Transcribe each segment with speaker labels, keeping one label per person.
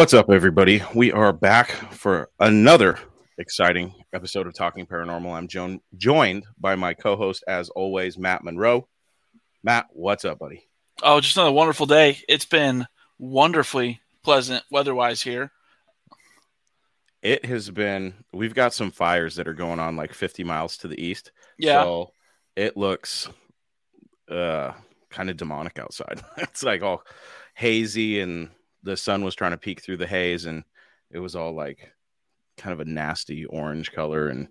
Speaker 1: What's up, everybody? We are back for another exciting episode of Talking Paranormal. I'm jo- joined by my co host, as always, Matt Monroe. Matt, what's up, buddy?
Speaker 2: Oh, just another wonderful day. It's been wonderfully pleasant weather-wise here.
Speaker 1: It has been, we've got some fires that are going on like 50 miles to the east.
Speaker 2: Yeah.
Speaker 1: So it looks uh, kind of demonic outside. it's like all hazy and the sun was trying to peek through the haze and it was all like kind of a nasty orange color and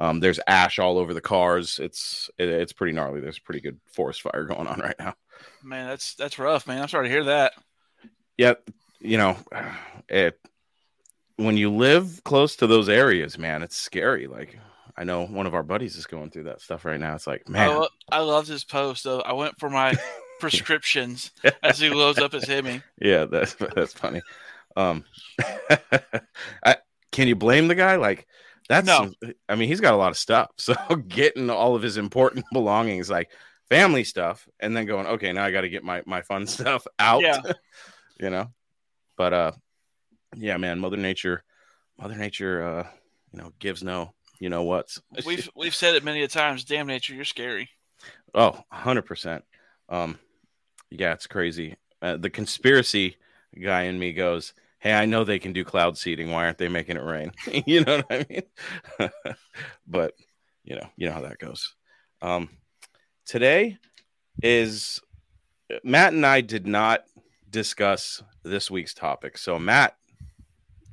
Speaker 1: um, there's ash all over the cars. It's it, it's pretty gnarly. There's a pretty good forest fire going on right now.
Speaker 2: Man, that's that's rough, man. I'm sorry to hear that.
Speaker 1: Yeah, you know, it when you live close to those areas, man, it's scary. Like I know one of our buddies is going through that stuff right now. It's like, man,
Speaker 2: I, lo- I love this post. Though. I went for my prescriptions as he loads up his Hemi.
Speaker 1: yeah, that's that's funny. Um, I, can you blame the guy? Like, that's
Speaker 2: No.
Speaker 1: I mean, he's got a lot of stuff. So getting all of his important belongings, like family stuff, and then going, okay, now I got to get my my fun stuff out.
Speaker 2: Yeah.
Speaker 1: you know. But uh, yeah, man, Mother Nature, Mother Nature, uh, you know, gives no, you know what?
Speaker 2: We've we've said it many a times. Damn nature, you're scary.
Speaker 1: Oh, 100%. Um, yeah, it's crazy. Uh, the conspiracy guy in me goes, Hey, I know they can do cloud seeding. Why aren't they making it rain? you know what I mean? but, you know, you know how that goes. Um, today is Matt and I did not discuss this week's topic. So, Matt,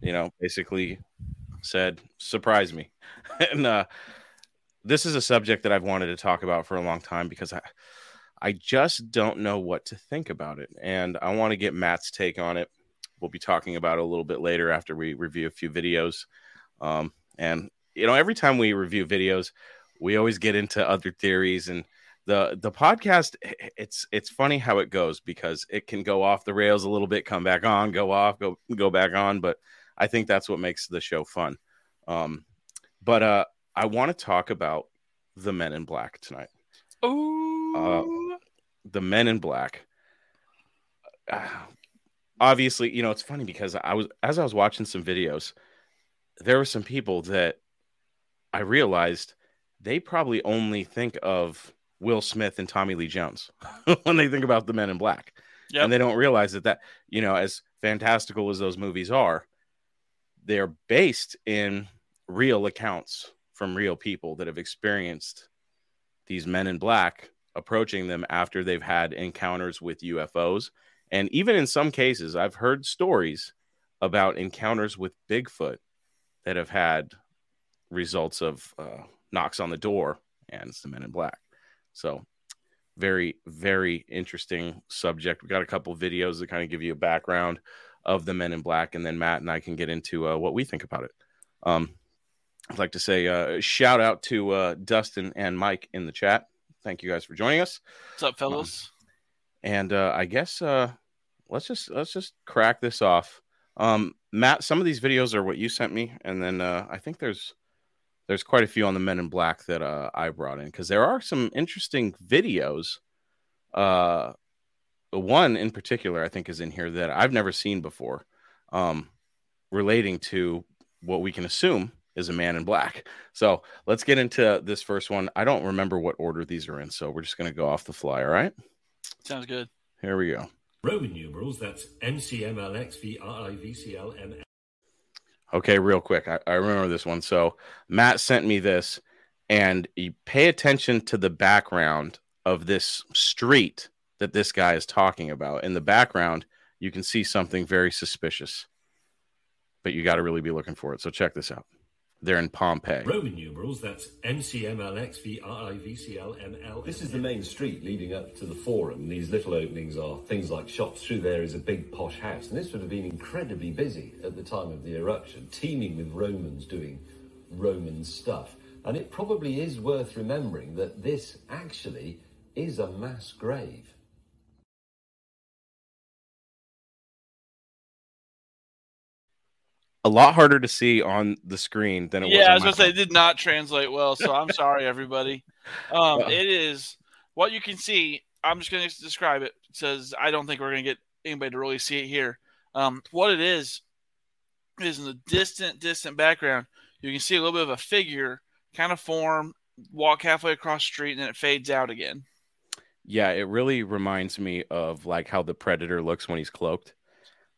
Speaker 1: you know, basically said, surprise me. and, uh, this is a subject that I've wanted to talk about for a long time because I I just don't know what to think about it and I want to get Matt's take on it. We'll be talking about it a little bit later after we review a few videos. Um, and you know, every time we review videos, we always get into other theories and the the podcast it's it's funny how it goes because it can go off the rails a little bit, come back on, go off, go go back on, but I think that's what makes the show fun. Um, but uh I want to talk about the Men in Black tonight.
Speaker 2: Ooh.
Speaker 1: The Men in Black. Uh, obviously, you know, it's funny because I was as I was watching some videos, there were some people that I realized they probably only think of Will Smith and Tommy Lee Jones when they think about the Men in Black.
Speaker 2: Yep.
Speaker 1: And they don't realize that that, you know, as fantastical as those movies are, they're based in real accounts from real people that have experienced these men in black approaching them after they've had encounters with UFOs. And even in some cases, I've heard stories about encounters with Bigfoot that have had results of uh, knocks on the door and the men in black. So, very, very interesting subject. We got a couple videos that kind of give you a background of the men in black, and then Matt and I can get into uh, what we think about it. Um, I'd like to say uh, shout out to uh, Dustin and Mike in the chat. Thank you guys for joining us.
Speaker 2: What's up, fellas?
Speaker 1: And uh, I guess uh, let's just let's just crack this off. Um, Matt, some of these videos are what you sent me, and then uh, I think there's there's quite a few on the Men in Black that uh, I brought in because there are some interesting videos. Uh, one in particular, I think, is in here that I've never seen before, um, relating to what we can assume is a man in black. So let's get into this first one. I don't remember what order these are in, so we're just going to go off the fly. All right,
Speaker 2: Sounds good.
Speaker 1: here we go.
Speaker 3: Roman numerals, that's MCMLXVRIVCLML.
Speaker 1: Okay, real quick. I, I remember this one. So Matt sent me this, and you pay attention to the background of this street that this guy is talking about. In the background, you can see something very suspicious, but you got to really be looking for it. So check this out. They're in Pompeii.
Speaker 3: Roman numerals, that's MCMLXVRIVCLML.
Speaker 4: This is the main street leading up to the forum. These little openings are things like shops. Through there is a big posh house, and this would have been incredibly busy at the time of the eruption, teeming with Romans doing Roman stuff. And it probably is worth remembering that this actually is a mass grave.
Speaker 1: A lot harder to see on the screen than it was.
Speaker 2: Yeah, I was gonna say it did not translate well, so I'm sorry, everybody. Um, it is what you can see. I'm just gonna describe it. Says I don't think we're gonna get anybody to really see it here. Um, what it is is in the distant, distant background, you can see a little bit of a figure kind of form, walk halfway across the street, and then it fades out again.
Speaker 1: Yeah, it really reminds me of like how the predator looks when he's cloaked.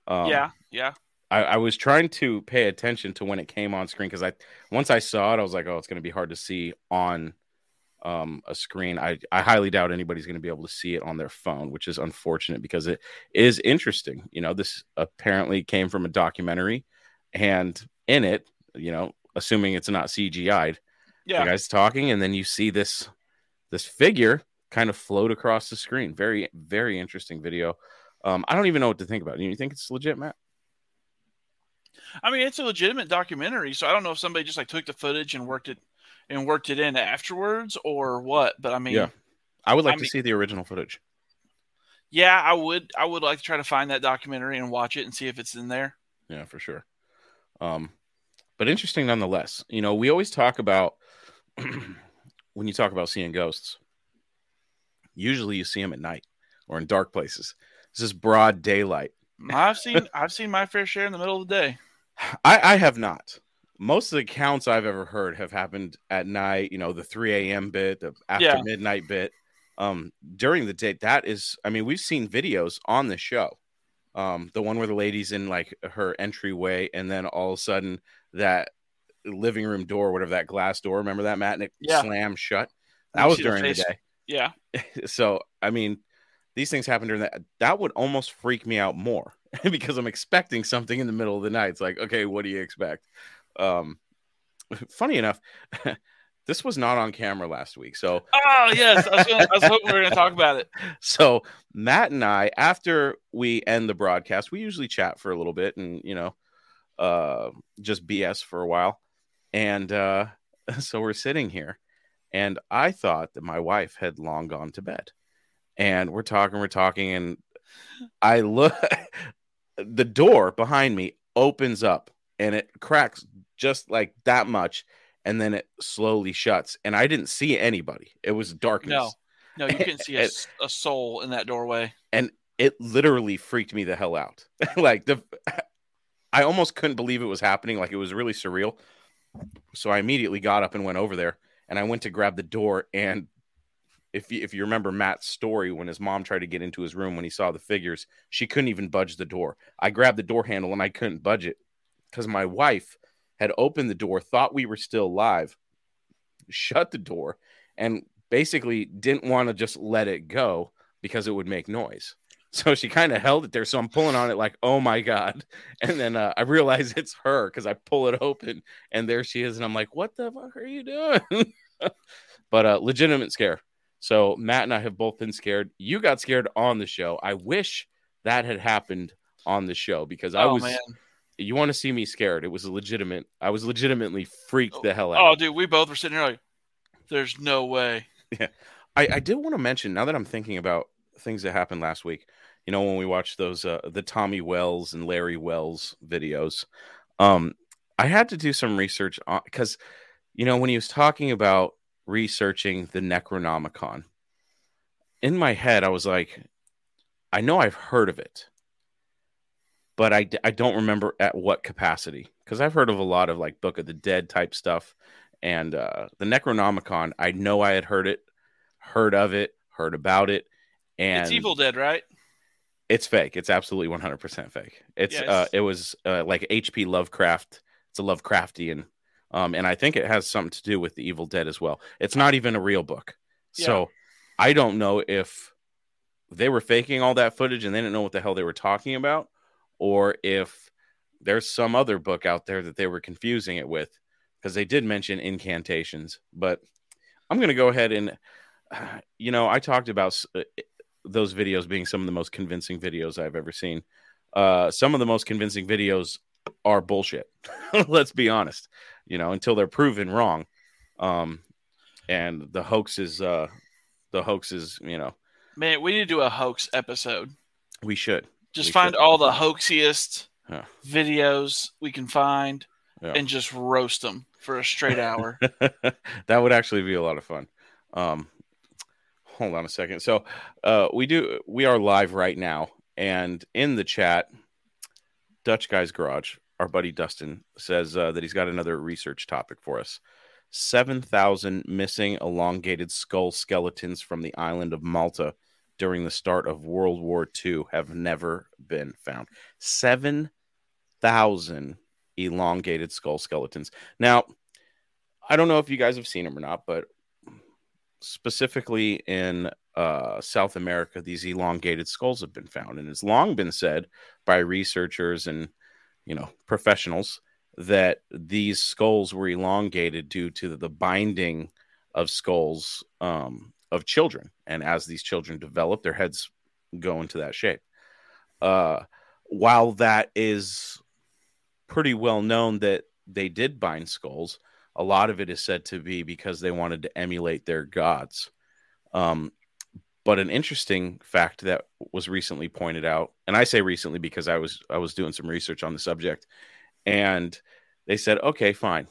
Speaker 1: Um,
Speaker 2: yeah, yeah.
Speaker 1: I, I was trying to pay attention to when it came on screen because I once I saw it, I was like, oh, it's going to be hard to see on um, a screen. I, I highly doubt anybody's going to be able to see it on their phone, which is unfortunate because it is interesting. You know, this apparently came from a documentary, and in it, you know, assuming it's not CGI'd,
Speaker 2: Yeah.
Speaker 1: the guy's talking, and then you see this this figure kind of float across the screen. Very very interesting video. Um, I don't even know what to think about it. You think it's legit, Matt?
Speaker 2: I mean, it's a legitimate documentary, so I don't know if somebody just like took the footage and worked it and worked it in afterwards or what. But I mean,
Speaker 1: Yeah. I would like
Speaker 2: I
Speaker 1: to
Speaker 2: mean-
Speaker 1: see the original footage.
Speaker 2: yeah, I would. I would like to try to find that documentary and watch it and see if it's in there.
Speaker 1: Yeah, for sure. Um, but interesting nonetheless. You know, we always talk about when you talk about seeing ghosts. Usually, you see them at night or in dark places. This is broad daylight.
Speaker 2: I've seen I've seen my fair share in the middle of the day.
Speaker 1: I, I have not. Most of the accounts I've ever heard have happened at night. You know, the 3 a.m. bit, the after
Speaker 2: Yeah.
Speaker 1: midnight bit. Um, during the day, that is. I mean, we've seen videos on the show. Um, the one where the lady's in like her entryway, and then all of a sudden that living room door, whatever that glass door, remember that Matt, and it
Speaker 2: Yeah.
Speaker 1: slams shut. That was
Speaker 2: see the
Speaker 1: during the day.
Speaker 2: Yeah,
Speaker 1: So I mean, these things happen during that. That would almost freak me out more because I'm expecting something in the middle of the night. It's like, okay, what do you expect? Um, funny enough, this was not on camera last week. So
Speaker 2: Oh yes, I was, gonna, I was hoping we were going to talk about it.
Speaker 1: so Matt and I, after we end the broadcast, we usually chat for a little bit and you know, uh, just BS for a while. And uh, so we're sitting here, and I thought that my wife had long gone to bed. And we're talking, we're talking, and I look, the door behind me opens up and it cracks just like that much, and then it slowly shuts. And I didn't see anybody, it was darkness
Speaker 2: No, no, you couldn't see a soul in that doorway.
Speaker 1: And it literally freaked me the hell out. like the I almost couldn't believe it was happening. Like it was really surreal. So I immediately got up and went over there and I went to grab the door and if you, if you remember Matt's story when his mom tried to get into his room when he saw the figures, she couldn't even budge the door. I grabbed the door handle and I couldn't budge it cuz my wife had opened the door, thought we were still alive, shut the door and basically didn't want to just let it go because it would make noise. So she kind of held it there. So I'm pulling on it like, oh my God. And then uh, I realize it's her because I pull it open and there she is. And I'm like, what the fuck are you doing? but uh, legitimate scare. So Matt and I have both been scared. You got scared on the show. I wish that had happened on the show because I
Speaker 2: oh
Speaker 1: was,
Speaker 2: man.
Speaker 1: you want to see me scared. It was legitimate. I was legitimately freaked the hell out.
Speaker 2: Oh dude, we both were sitting here like, there's no way.
Speaker 1: I, I did want to mention now that I'm thinking about things that happened last week. You know, when we watched those uh, the Tommy Wells and Larry Wells videos, um, I had to do some research on because you know when he was talking about researching the Necronomicon, in my head I was like, I know I've heard of it, but I, I don't remember at what capacity because I've heard of a lot of like Book of the Dead type stuff, and uh, the Necronomicon. I know I had heard it, heard of it, heard about it, and
Speaker 2: it's Evil Dead, right?
Speaker 1: it's fake. It's absolutely 100% fake. It's
Speaker 2: Yeah,
Speaker 1: uh it was uh, like HP Lovecraft. It's a Lovecraftian um and I think it has something to do with the Evil Dead as well. It's not even a real book. So I don't know if they were faking all that footage and they didn't know what the hell they were talking about or if there's some other book out there that they were confusing it with because they did mention incantations, but I'm going to go ahead and you know, I talked about uh, those videos being some of the most convincing videos I've ever seen. Uh, some of the most convincing videos are bullshit. Let's be honest. You know, until they're proven wrong. Um, and the hoax is, uh, the hoax is, you know,
Speaker 2: Man, we need to do a hoax episode.
Speaker 1: we should.
Speaker 2: Just
Speaker 1: We
Speaker 2: find
Speaker 1: should.
Speaker 2: all the hoaxiest
Speaker 1: Yeah.
Speaker 2: videos we can find
Speaker 1: Yeah.
Speaker 2: and just roast them for a straight hour.
Speaker 1: that would actually be a lot of fun. Um, hold on a second. So, uh, we do, we are live right now, and in the chat, Dutch Guy's Garage, our buddy Dustin, says uh, that he's got another research topic for us. 7,000 missing elongated skull skeletons from the island of Malta during the start of World War II have never been found. 7,000 elongated skull skeletons. Now, I don't know if you guys have seen them or not, but specifically in uh, South America, these elongated skulls have been found, and it's long been said by researchers and you know professionals that these skulls were elongated due to the binding of skulls um, of children, and as these children develop, their heads go into that shape. Uh, while that is pretty well known that they did bind skulls, a lot of it is said to be because they wanted to emulate their gods. Um, but an interesting fact that was recently pointed out, and I say recently because I was I was doing some research on the subject, and they said, okay, fine,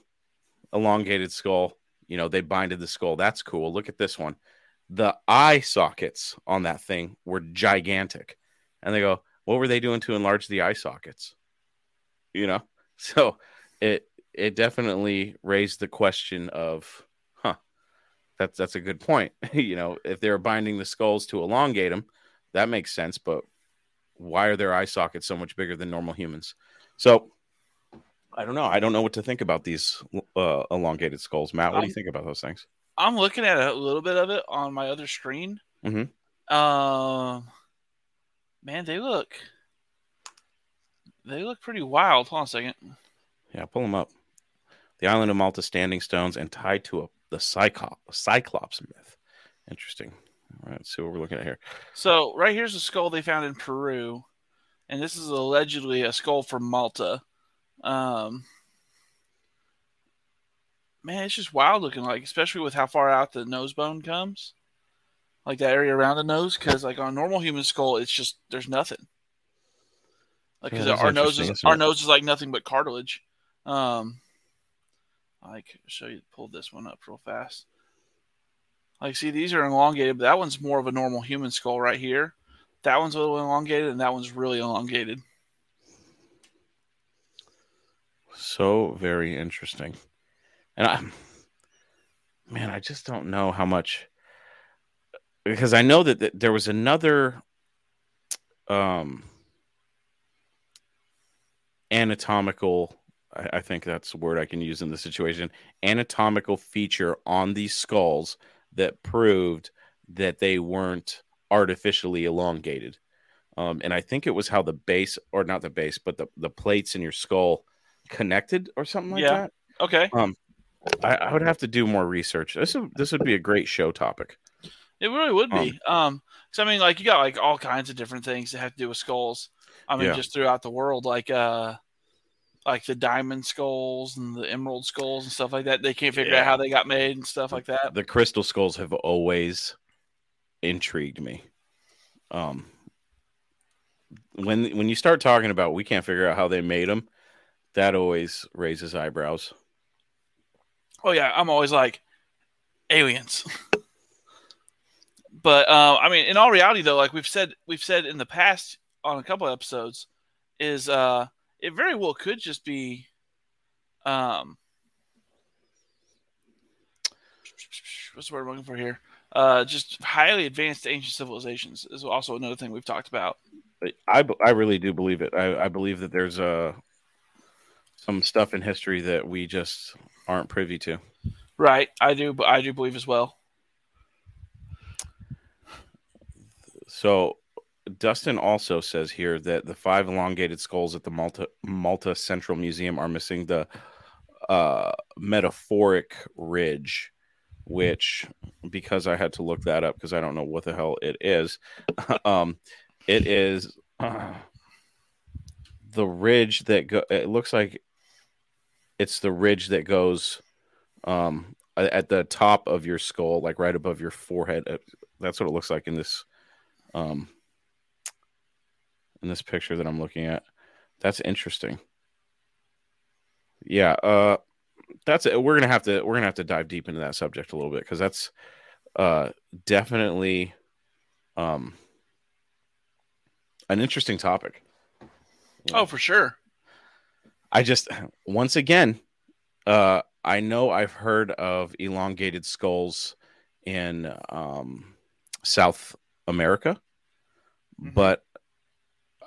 Speaker 1: elongated skull. You know, they binded the skull. That's cool. Look at this one. The eye sockets on that thing were gigantic, and they go, what were they doing to enlarge the eye sockets? You know, so it it definitely raised the question of huh, that's that's a good point. you know, if they're binding the skulls to elongate them, that makes sense. But why are their eye sockets so much bigger than normal humans? So I don't know. I don't know what to think about these uh, elongated skulls. Matt, what do you think about those things?
Speaker 2: I'm looking at a little bit of it on my other screen.
Speaker 1: Mm-hmm.
Speaker 2: Um, man, they look they look pretty wild. Hold on a second.
Speaker 1: Yeah, pull them up. The island of Malta standing stones and tied to a the Cyclops, Cyclops myth. Interesting. All right, let's see what we're looking at here.
Speaker 2: So right here's a skull they found in Peru, and this is allegedly a skull from Malta. Um, man, it's just wild looking, like especially with how far out the nose bone comes, like that area around the nose. Because like on a normal human skull, it's just there's nothing. Like because
Speaker 1: Yeah,
Speaker 2: our
Speaker 1: that's
Speaker 2: nose is our nose is like nothing but cartilage. Um, like show you pull this one up real fast. Like, see, these are elongated, but that one's more of a normal human skull right here. That one's a little elongated, and that one's really elongated.
Speaker 1: So very interesting. And I, man, I just don't know how much because I know that, that there was another um anatomical I, I think that's the word I can use in this situation anatomical feature on these skulls that proved that they weren't artificially elongated. Um, and I think it was how the base, or not the base, but the, the plates in your skull connected or something like
Speaker 2: Yeah.
Speaker 1: that.
Speaker 2: Okay,
Speaker 1: I, I would have to do more research. This would, this would be a great show topic.
Speaker 2: it really would be. Um, because I mean, like you got like all kinds of different things that have to do with skulls. I mean,
Speaker 1: Yeah.
Speaker 2: just throughout the world, like uh, like the diamond skulls and the emerald skulls and stuff like that. They can't figure
Speaker 1: Yeah.
Speaker 2: out how they got made and stuff like that.
Speaker 1: The crystal skulls have always intrigued me. Um, when when you start talking about we can't figure out how they made them, that always raises eyebrows.
Speaker 2: Oh yeah, I'm always like aliens. but uh, I mean, in all reality, though, like we've said, we've said in the past on a couple episodes, is uh, it very well could just be, um, what's the word I'm looking for here? Uh, just highly advanced ancient civilizations is also another thing we've talked about.
Speaker 1: I, I really do believe it. I, I believe that there's uh, some stuff in history that we just aren't privy to.
Speaker 2: Right, I do, but I do believe as well.
Speaker 1: So Dustin also says here that the five elongated skulls at the Malta Malta Central Museum are missing the uh, metaphoric ridge, which because I had to look that up because I don't know what the hell it is. um, it is uh, the ridge that go. It looks like it's the ridge that goes um, at the top of your skull, like right above your forehead. Uh, That's what it looks like in this um in this picture that I'm looking at. That's interesting. Yeah, uh that's it. We're gonna have to we're gonna have to dive deep into that subject a little bit because that's uh definitely um an interesting topic.
Speaker 2: Oh, for sure.
Speaker 1: I just once again, uh, I know I've heard of elongated skulls in um, South America,
Speaker 2: Mhm.
Speaker 1: but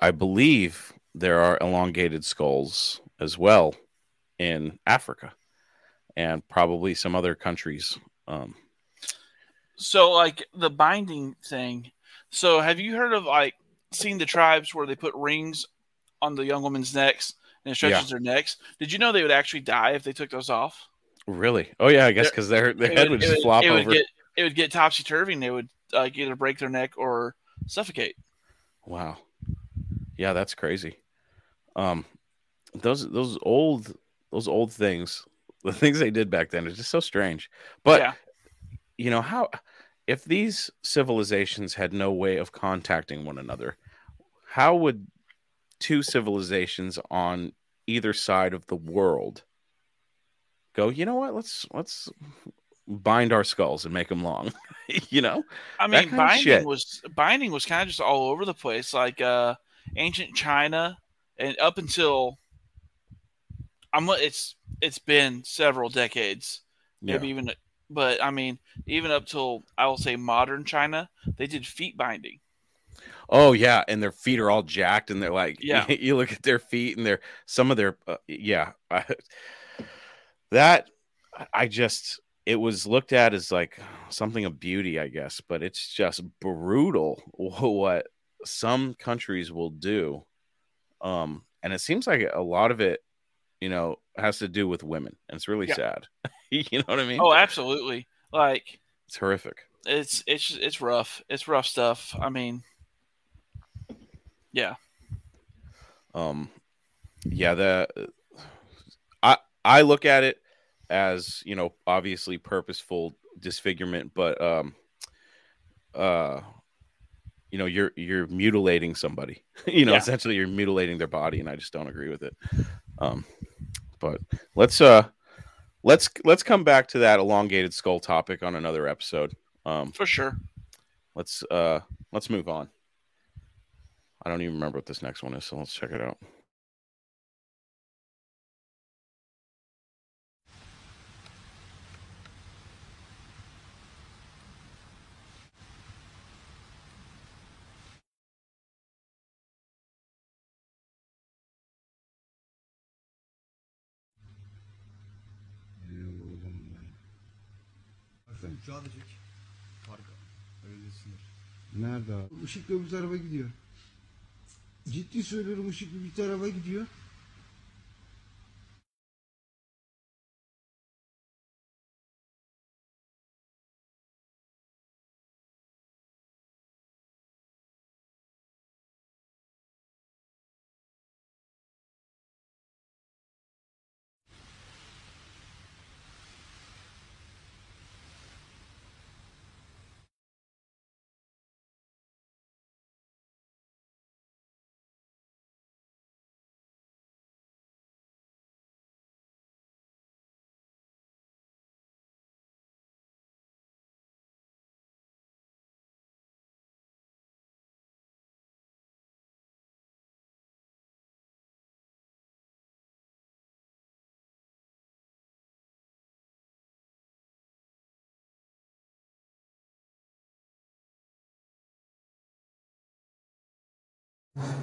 Speaker 1: I believe there are elongated skulls as well in Africa and probably some other countries. Um,
Speaker 2: So, like the binding thing. So, have you heard of like seen the tribes where they put rings on the young women's necks and it stretches their necks? Did you know they would actually die if they took those off?
Speaker 1: really? Oh yeah, I guess because their their head would
Speaker 2: it
Speaker 1: just flop
Speaker 2: it
Speaker 1: over.
Speaker 2: Would get, it would get topsy turvy, and they would like either break their neck or suffocate.
Speaker 1: Wow. Yeah, that's crazy. Um those those old those old things, the things they did back then is just so strange. But
Speaker 2: yeah,
Speaker 1: you know how if these civilizations had no way of contacting one another, how would two civilizations on either side of the world go, you know what? Let's let's bind our skulls and make them long. you know?
Speaker 2: I mean, binding was binding was kind of just all over the place, like uh, ancient China, and up until I'm. It's it's been several decades,
Speaker 1: Yeah.
Speaker 2: maybe even. But I mean, even up till I will say modern China, they did feet binding.
Speaker 1: Oh yeah, and their feet are all jacked, and they're like,
Speaker 2: Yeah.
Speaker 1: You, look at their feet, and they're some of their, uh, yeah. I, that I just it was looked at as like something of beauty, I guess, but it's just brutal what some countries will do. Um, and it seems like a lot of it, you know, has to do with women, and it's really
Speaker 2: Yeah.
Speaker 1: sad. you know what I mean?
Speaker 2: Oh, absolutely! Like
Speaker 1: it's horrific.
Speaker 2: it's it's it's rough. It's rough stuff. I mean, yeah,
Speaker 1: um yeah the i i look at it as you know obviously purposeful disfigurement but um uh you know you're you're mutilating somebody you know
Speaker 2: Yeah.
Speaker 1: essentially you're mutilating their body and i just don't agree with it um but let's uh let's let's come back to that elongated skull topic on another episode um
Speaker 2: for sure.
Speaker 1: let's uh let's move on i don't even remember what this next one is so let's check it out
Speaker 5: Sadece parka. Öyle sınır.
Speaker 6: Nerede abi? Işıklı bir araba gidiyor. Ciddi söylüyorum ışıklı bir araba gidiyor.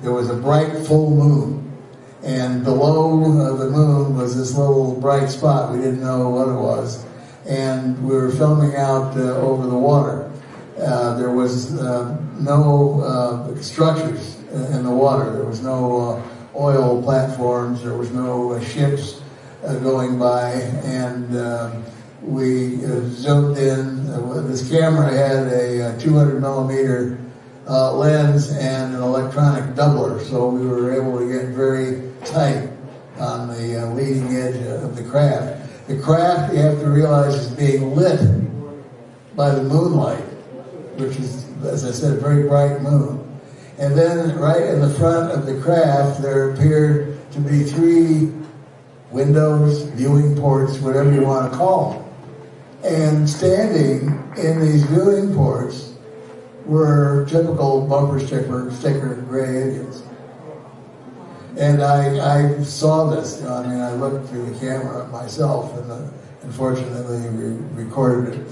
Speaker 7: There was a bright full moon, and below uh, the moon was this little bright spot. We didn't know what it was, and we were filming out uh, over the water. Uh, there was uh, no uh, structures in the water. There was no uh, oil platforms. There was no ships going by, and um we zoomed in. This camera had a uh, 200 millimeter uh, lens and an electronic doubler, so we were able to get very tight on the uh, leading edge of the craft. The craft, you have to realize, is being lit by the moonlight, which is, as I said, a very bright moon. And then, right in the front of the craft, there appeared to be three windows, viewing ports, whatever you want to call them. And standing in these viewing ports were typical bumper sticker, sticker gray Indians. And I, I saw this. You know, I mean, I looked through the camera myself, and uh, unfortunately, we recorded it.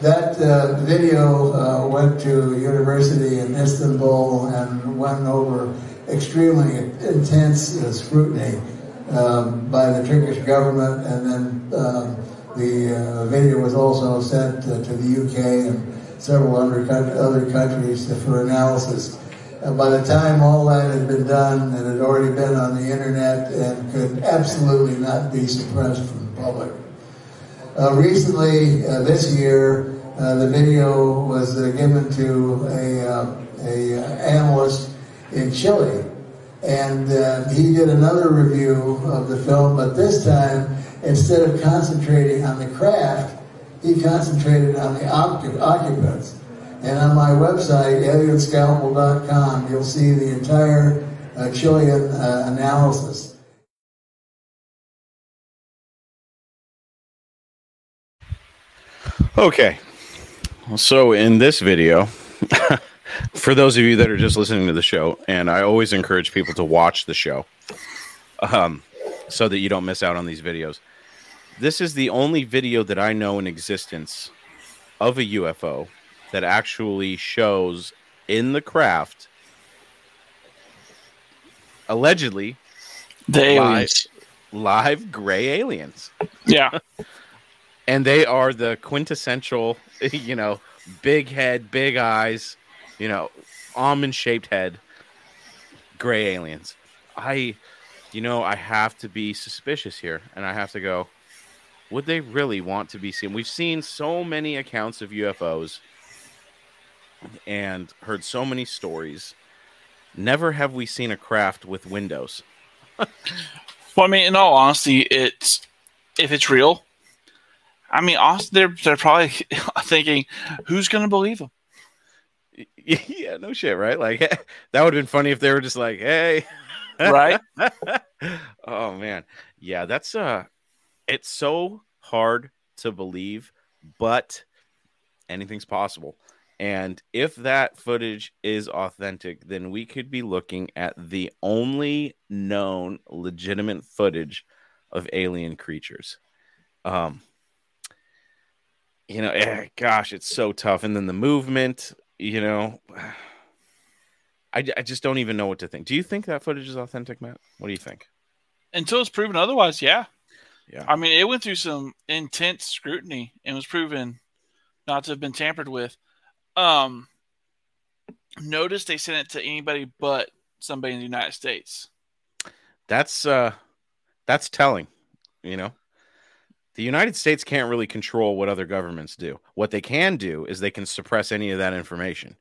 Speaker 7: That uh, video uh, went to university in Istanbul and went over extremely intense uh, scrutiny um, by the Turkish government, and then um, the uh, video was also sent to the UK and several other, other countries for analysis. And by the time all that had been done, it had already been on the internet and could absolutely not be suppressed from the public. Uh, recently, uh, this year, uh, the video was uh, given to a, uh, a uh, analyst in Chile, and he did another review of the film. But this time, instead of concentrating on the craft, he concentrated on the occup- occupants. And on my website, alienscalpel.com, you'll see the entire uh, Chilean uh, analysis.
Speaker 1: Okay. So in this video, for those of you that are just listening to the show, and I always encourage people to watch the show, um, so that you don't miss out on these videos. This is the only video that I know in existence of a UFO that actually shows in the craft allegedly
Speaker 2: The
Speaker 1: live, live gray aliens
Speaker 2: Yeah.
Speaker 1: and they are the quintessential, you know, big head, big eyes, you know, almond shaped head, gray aliens. I, you know, I have to be suspicious here, and I have to go. Would they really want to be seen? We've seen so many accounts of UFOs and heard so many stories. Never have we seen a craft with windows.
Speaker 2: Well, I mean, in all honesty, it's if it's real. I mean, honestly, they're they're probably thinking, who's going to believe them?
Speaker 1: yeah, no shit, right? Like that would have been funny if they were just like, "Hey,
Speaker 2: Right?
Speaker 1: oh man, yeah, that's uh, it's so hard to believe, but anything's possible. And if that footage is authentic, then we could be looking at the only known legitimate footage of alien creatures. Um, you know, eh, gosh, it's so tough. And then the movement, you know, I, I just don't even know what to think. Do you think that footage is authentic, Matt? What do you think?
Speaker 2: Until it's proven otherwise, yeah.
Speaker 1: Yeah.
Speaker 2: I mean, it went through some intense scrutiny and was proven not to have been tampered with. Um, notice they sent it to anybody but somebody in the United States.
Speaker 1: That's uh that's telling, you know. The United States can't really control what other governments do. What they can do is they can suppress any of that information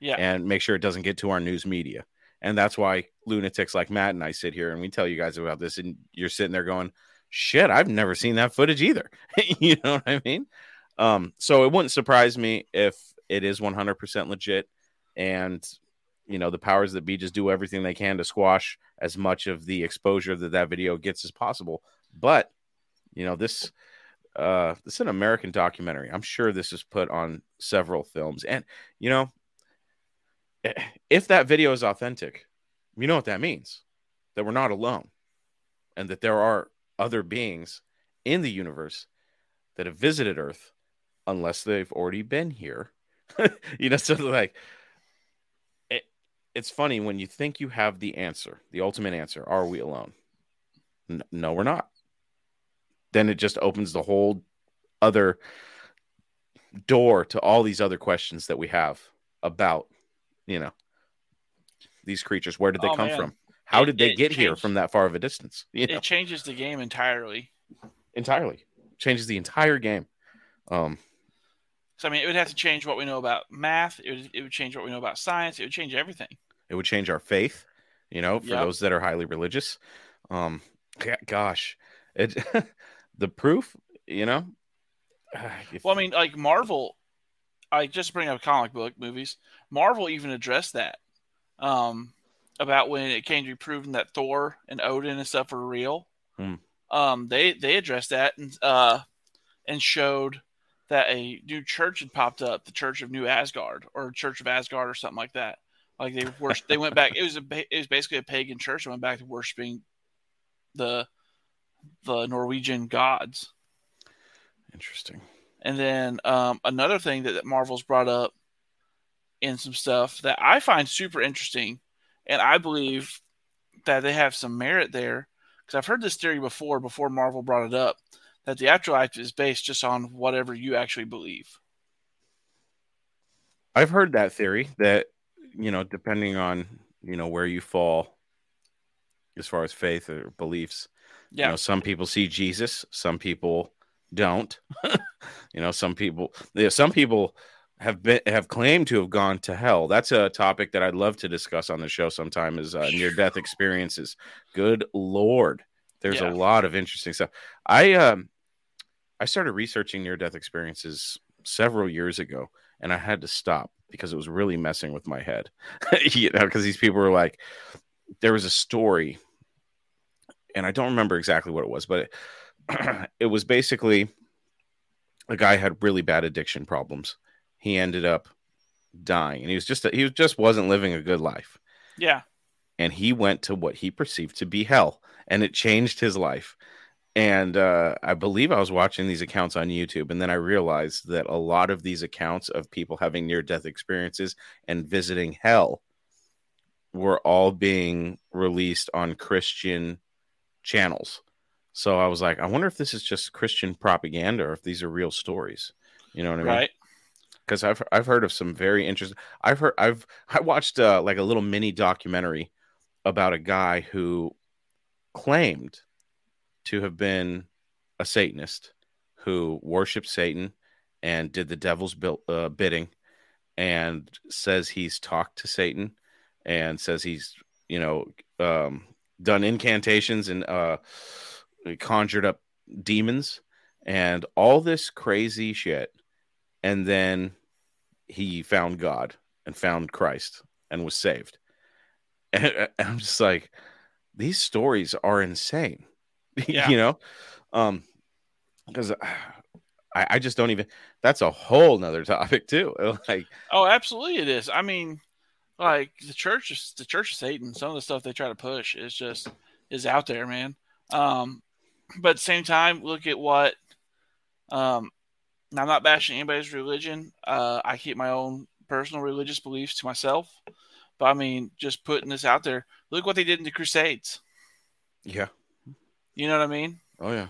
Speaker 2: Yeah.
Speaker 1: and make sure it doesn't get to our news media. And that's why lunatics like Matt and I sit here and we tell you guys about this and you're sitting there going, "Shit, I've never seen that footage either." you know what I mean? Um so it wouldn't surprise me if it is 100% legit and you know the powers that be just do everything they can to squash as much of the exposure that that video gets as possible but you know this uh this is an american documentary i'm sure this is put on several films and you know eh, if that video is authentic you know what that means that we're not alone and that there are other beings in the universe that have visited earth unless they've already been here. You know so like it, it's funny when you think you have the answer the ultimate answer are we alone? N- no we're not. Then it just opens the whole other door to all these other questions that we have about you know these creatures. Where did they
Speaker 2: Oh,
Speaker 1: come
Speaker 2: man.
Speaker 1: from how
Speaker 2: It-
Speaker 1: did they get here from that far of a distance you know
Speaker 2: It changes the game entirely.
Speaker 1: entirely changes the entire game um
Speaker 2: So I mean, it would have to change what we know about math. It would, it would change what we know about science. It would change everything.
Speaker 1: it would change our faith you know for
Speaker 2: Yep.
Speaker 1: those that are highly religious um gosh it the proof you know if-
Speaker 2: Well, I mean, like Marvel, I just bring up comic book movies. Marvel even addressed that um, about when it came to be proven that Thor and Odin and stuff were real.
Speaker 1: Hmm.
Speaker 2: Um, they they addressed that and uh, and showed that a new church had popped up, the Church of New Asgard or Church of Asgard or something like that. Like they worship, they went back. It was a it was basically a pagan church. that went back to worshiping the the Norwegian gods.
Speaker 1: Interesting.
Speaker 2: And then um, another thing that, that Marvel's brought up in some stuff that I find super interesting, and I believe that they have some merit there because I've heard this theory before. Before Marvel brought it up, that the afterlife is based just on whatever you actually believe.
Speaker 1: I've heard that theory that you know, depending on you know where you fall as far as faith or beliefs.
Speaker 2: Yeah.
Speaker 1: You know, some people see Jesus, some people don't. you know, some people yeah, some people have been have claimed to have gone to hell. That's a topic that I'd love to discuss on the show sometime is uh, near death experiences. Good lord. There's
Speaker 2: Yeah.
Speaker 1: a lot of interesting stuff. I um I started researching near death experiences several years ago and I had to stop because it was really messing with my head. you know, because these people were like there was a story and I don't remember exactly what it was, but it, it was basically a guy had really bad addiction problems. He ended up dying, and he was just he was just wasn't living a good life.
Speaker 2: Yeah.
Speaker 1: And he went to what he perceived to be hell, and it changed his life. And uh, I believe I was watching these accounts on YouTube, and then I realized that a lot of these accounts of people having near death experiences and visiting hell were all being released on Christian channels. So I was like, I wonder if this is just Christian propaganda or if these are real stories. You know what I mean?
Speaker 2: Right.
Speaker 1: Because I've I've heard of some very interesting. I've heard I've I watched uh, like a little mini documentary about a guy who claimed to have been a Satanist who worshipped Satan and did the devil's bill, uh, bidding, and says he's talked to Satan and says he's you know um, done incantations and uh, conjured up demons and all this crazy shit. And then he found God and found Christ and was saved. And, I'm just like, these stories are insane,
Speaker 2: Yeah.
Speaker 1: you know? Um, because I, I just don't even, that's a whole nother topic too. Like,
Speaker 2: Oh, absolutely, it is. I mean, like the church is the Church of Satan. Some of the stuff they try to push is just is out there, man. Um, but at the same time, look at what. Um, I'm not bashing anybody's religion. Uh, I keep my own personal religious beliefs to myself. But I mean, just putting this out there. Look what they did in the Crusades.
Speaker 1: yeah.
Speaker 2: You know what I mean?
Speaker 1: Oh, yeah.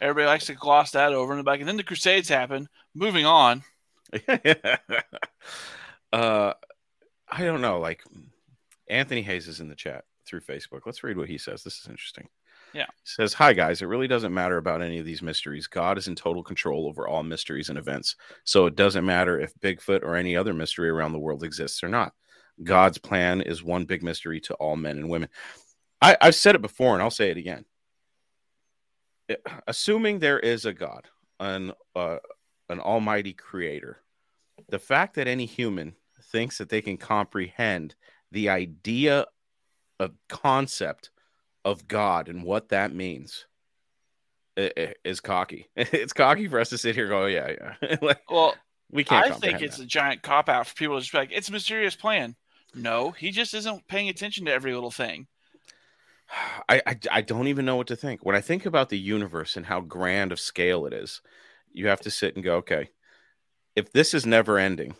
Speaker 2: Everybody likes to gloss that over in the back, and then the Crusades happen. Moving on.
Speaker 1: uh, I don't know. Like Anthony Hayes is in the chat through Facebook. Let's read what he says. This is interesting.
Speaker 2: Yeah.
Speaker 1: He says, Hi, guys. It really doesn't matter about any of these mysteries. God is in total control over all mysteries and events. So it doesn't matter if Bigfoot or any other mystery around the world exists or not. God's plan is one big mystery to all men and women. I, I've said it before and I'll say it again. Assuming there is a God, an, uh, an almighty creator, the fact that any human thinks that they can comprehend the idea of concept of God and what that means is cocky. It's cocky for us to sit here and go, "Oh, yeah, yeah. like,
Speaker 2: Well,
Speaker 1: we can't.
Speaker 2: I think it's
Speaker 1: that.
Speaker 2: a giant cop out for people to just be like, it's a mysterious plan. No, he just isn't paying attention to every little thing.
Speaker 1: I, I I don't even know what to think. When I think about the universe and how grand of scale it is, you have to sit and go, okay, if this is never ending,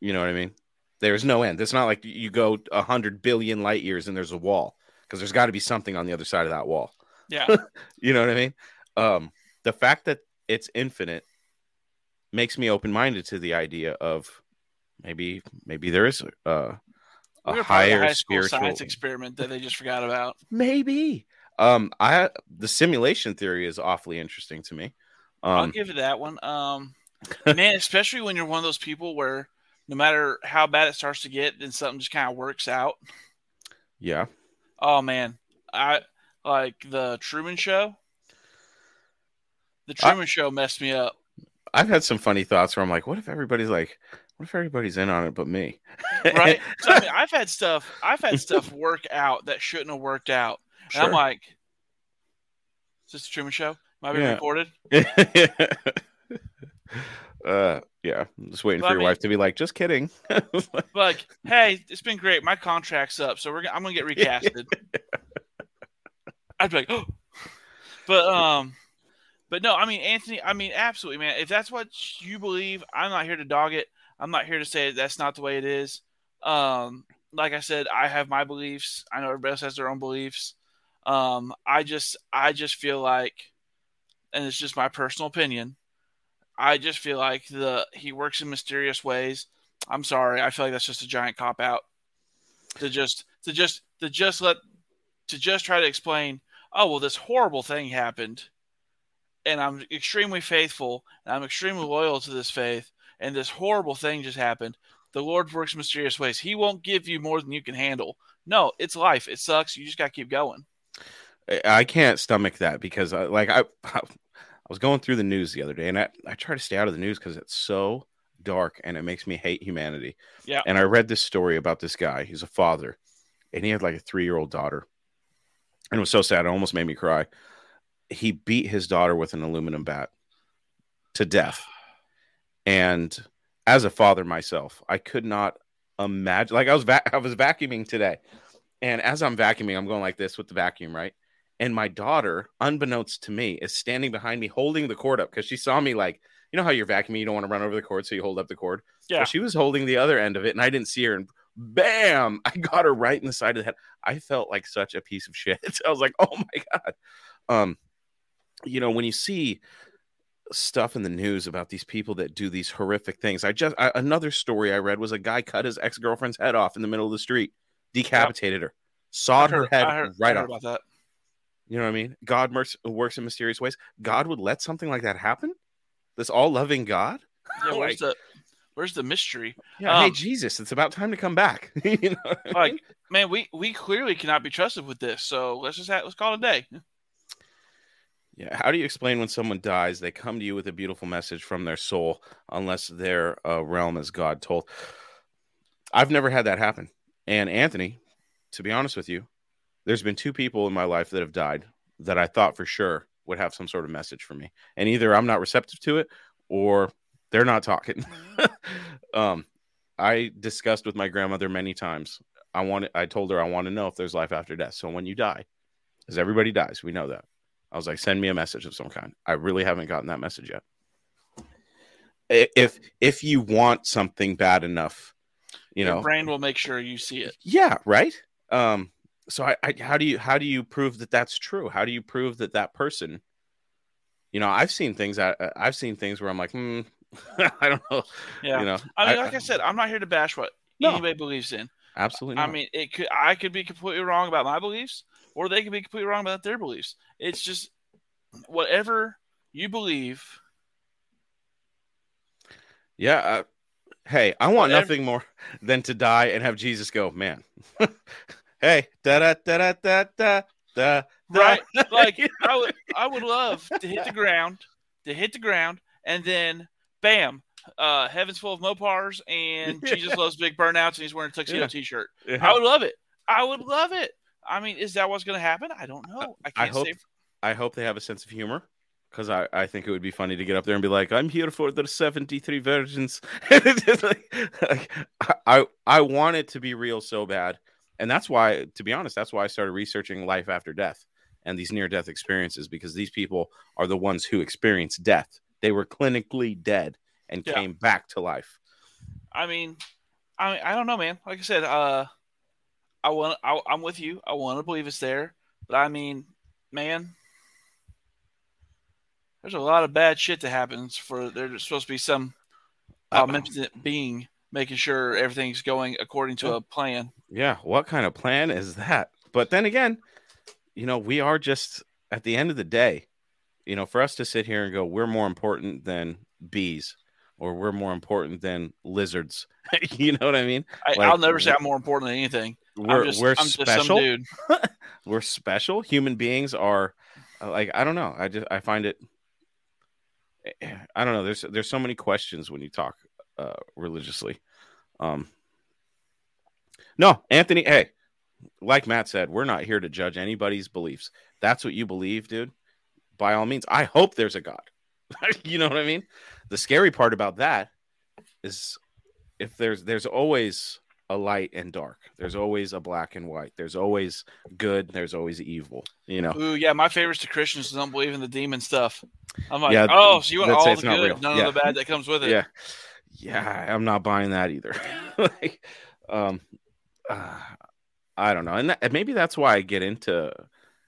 Speaker 1: you know what I mean? There's no end. It's not like you go a hundred billion light years and there's a wall because there's got to be something on the other side of that wall.
Speaker 2: Yeah.
Speaker 1: You know what I mean? Um, the fact that it's infinite makes me open minded to the idea of maybe maybe there is a, a
Speaker 2: We were part of the
Speaker 1: higher
Speaker 2: high
Speaker 1: spiritual
Speaker 2: science experiment that they just forgot about.
Speaker 1: maybe um i the simulation theory is awfully interesting to me
Speaker 2: I'll
Speaker 1: um
Speaker 2: give you that one. Um, man, especially when you're one of those people where no matter how bad it starts to get, then something just kind of works out.
Speaker 1: yeah
Speaker 2: Oh man, I like the Truman Show. The
Speaker 1: I-
Speaker 2: Truman Show messed me up.
Speaker 1: i've had some funny thoughts where i'm like what if everybody's like what if everybody's in on it but me
Speaker 2: right? So, I mean, I've had stuff. I've had stuff work out that shouldn't have worked out, and I'm like, "Is this the Truman Show? Am I being
Speaker 1: Yeah.
Speaker 2: recorded?"
Speaker 1: Uh, yeah, I'm just waiting
Speaker 2: Well,
Speaker 1: for
Speaker 2: I
Speaker 1: your
Speaker 2: mean-
Speaker 1: wife to be like, just kidding.
Speaker 2: like, hey, it's been great. My contract's up, so we're gonna, I'm gonna get recasted. I'd be like, oh. but um, but no, I mean, Anthony, I mean, absolutely, man. If that's what you believe, I'm not here to dog it. I'm not here to say that's not the way it is. Um, like I said, I have my beliefs. I know everybody else has their own beliefs. Um, I just, I just feel like, and it's just my personal opinion. I just feel like the he works in mysterious ways. I'm sorry, I feel like that's just a giant cop out to just to just to just let to just try to explain. Oh well, this horrible thing happened, and I'm extremely faithful and I'm extremely loyal to this faith, and this horrible thing just happened. The Lord works mysterious ways. He won't give you more than you can handle. No, it's life. It sucks. You just got to keep going.
Speaker 1: I can't stomach that because, like, I I was going through the news the other day, and I, I try to stay out of the news because it's so dark and it makes me hate humanity.
Speaker 2: Yeah.
Speaker 1: And I read this story about this guy. He's a father, and he had like a three year old daughter, and it was so sad. It almost made me cry. He beat his daughter with an aluminum bat to death, and as a father myself, I could not imagine. Like I was va- I was vacuuming today, and as I'm vacuuming, I'm going like this with the vacuum, right? And my daughter, unbeknownst to me, is standing behind me holding the cord up because she saw me like, you know how you're vacuuming, you don't want to run over the cord, so you hold up the cord.
Speaker 2: Yeah.
Speaker 1: Well, she was holding the other end of it, and I didn't see her. And bam, I got her right in the side of the head. I felt like such a piece of shit. I was like, oh my god. Um, you know, when you see stuff in the news about these people that do these horrific things, I just I, another story I read was a guy cut his ex girlfriend's head off in the middle of the street, decapitated her, sawed her head
Speaker 2: heard,
Speaker 1: right off.
Speaker 2: about that.
Speaker 1: You know what I mean? God works works in mysterious ways. God would let something like that happen. This all loving God.
Speaker 2: Yeah, where's
Speaker 1: Like-
Speaker 2: the where's the mystery?
Speaker 1: Yeah. hey
Speaker 2: Um,
Speaker 1: Jesus, it's about time to come back. you know, what I
Speaker 2: Like,
Speaker 1: mean?
Speaker 2: man, we we clearly cannot be trusted with this. So let's just have, let's call it a day.
Speaker 1: yeah. How do you explain when someone dies? They come to you with a beautiful message from their soul, unless their uh, realm is God told. I've never had that happen. And Anthony, to be honest with you, there's been two people in my life that have died that I thought for sure would have some sort of message for me. And either I'm not receptive to it or they're not talking. um, I discussed with my grandmother many times. I want I told her I want to know if there's life after death. So when you die, because everybody dies, we know that. I was like, send me a message of some kind. I really haven't gotten that message yet. If if you want something bad enough, you
Speaker 2: Your
Speaker 1: know,
Speaker 2: brain will make sure you see it.
Speaker 1: yeah, right. Um, so I, I, how do you how do you prove that that's true? How do you prove that that person, you know, I've seen things. I, I've seen things where I'm like, hmm, I don't know.
Speaker 2: Yeah.
Speaker 1: You know,
Speaker 2: I mean, like I said, I'm not here to bash what
Speaker 1: No.
Speaker 2: anybody believes in.
Speaker 1: absolutely.
Speaker 2: I mean, it could I could be completely wrong about my beliefs, or they could be completely wrong about their beliefs. It's just whatever you believe.
Speaker 1: yeah. Uh, hey, I want
Speaker 2: Whatever-
Speaker 1: nothing more than to die and have Jesus go, man. hey, da da da da da da da.
Speaker 2: Right? Like I would, I would love to hit the ground, to hit the ground, and then bam, uh, heaven's full of Mopars, and Jesus loves big burnouts, and he's wearing a tuxedo
Speaker 1: Yeah.
Speaker 2: T-shirt.
Speaker 1: Yeah.
Speaker 2: I would love it. I would love it. I mean, is that what's going to happen? I don't know. I
Speaker 1: I
Speaker 2: can't
Speaker 1: hope
Speaker 2: say.
Speaker 1: I hope they have a sense of humor because I, I think it would be funny to get up there and be like, I'm here for the 73 virgins. like, like, I, I want it to be real so bad. And that's why, to be honest, that's why I started researching life after death and these near death experiences because these people are the ones who experienced death. They were clinically dead and
Speaker 2: Yeah.
Speaker 1: came back to life.
Speaker 2: I mean, I I don't know, man. Like I said, uh, I want. I, I'm with you. I want to believe it's there, but I mean, man, there's a lot of bad shit that happens for there's supposed to be some
Speaker 1: Uh,
Speaker 2: omnipotent being making sure everything's going according to a plan.
Speaker 1: Yeah, what kind of plan is that? But then again, you know, we are just at the end of the day, you know, for us to sit here and go, we're more important than bees or we're more important than lizards. you know what I mean?
Speaker 2: I,
Speaker 1: Like,
Speaker 2: I'll never say I'm more important than anything.
Speaker 1: We're
Speaker 2: I'm just,
Speaker 1: we're
Speaker 2: I'm just some
Speaker 1: special.
Speaker 2: dude.
Speaker 1: we're special. Human beings are uh, like I don't know. I just I find it I don't know. There's there's so many questions when you talk uh religiously. Um No, Anthony, hey, like Matt said, we're not here to judge anybody's beliefs. That's what you believe, dude. By all means, I hope there's a God. you know what I mean? The scary part about that is if there's there's always a light and dark. There's always a black and white. There's always good. There's always evil. You know.
Speaker 2: Ooh, yeah, my favorites to Christians don't believe in the demon stuff. I'm like,
Speaker 1: Yeah,
Speaker 2: oh, so you want all the good,
Speaker 1: real.
Speaker 2: none
Speaker 1: Yeah.
Speaker 2: of the bad that comes with it.
Speaker 1: Yeah. Yeah, I'm not buying that either. like, um, uh, I don't know, and, that, and maybe that's why I get into,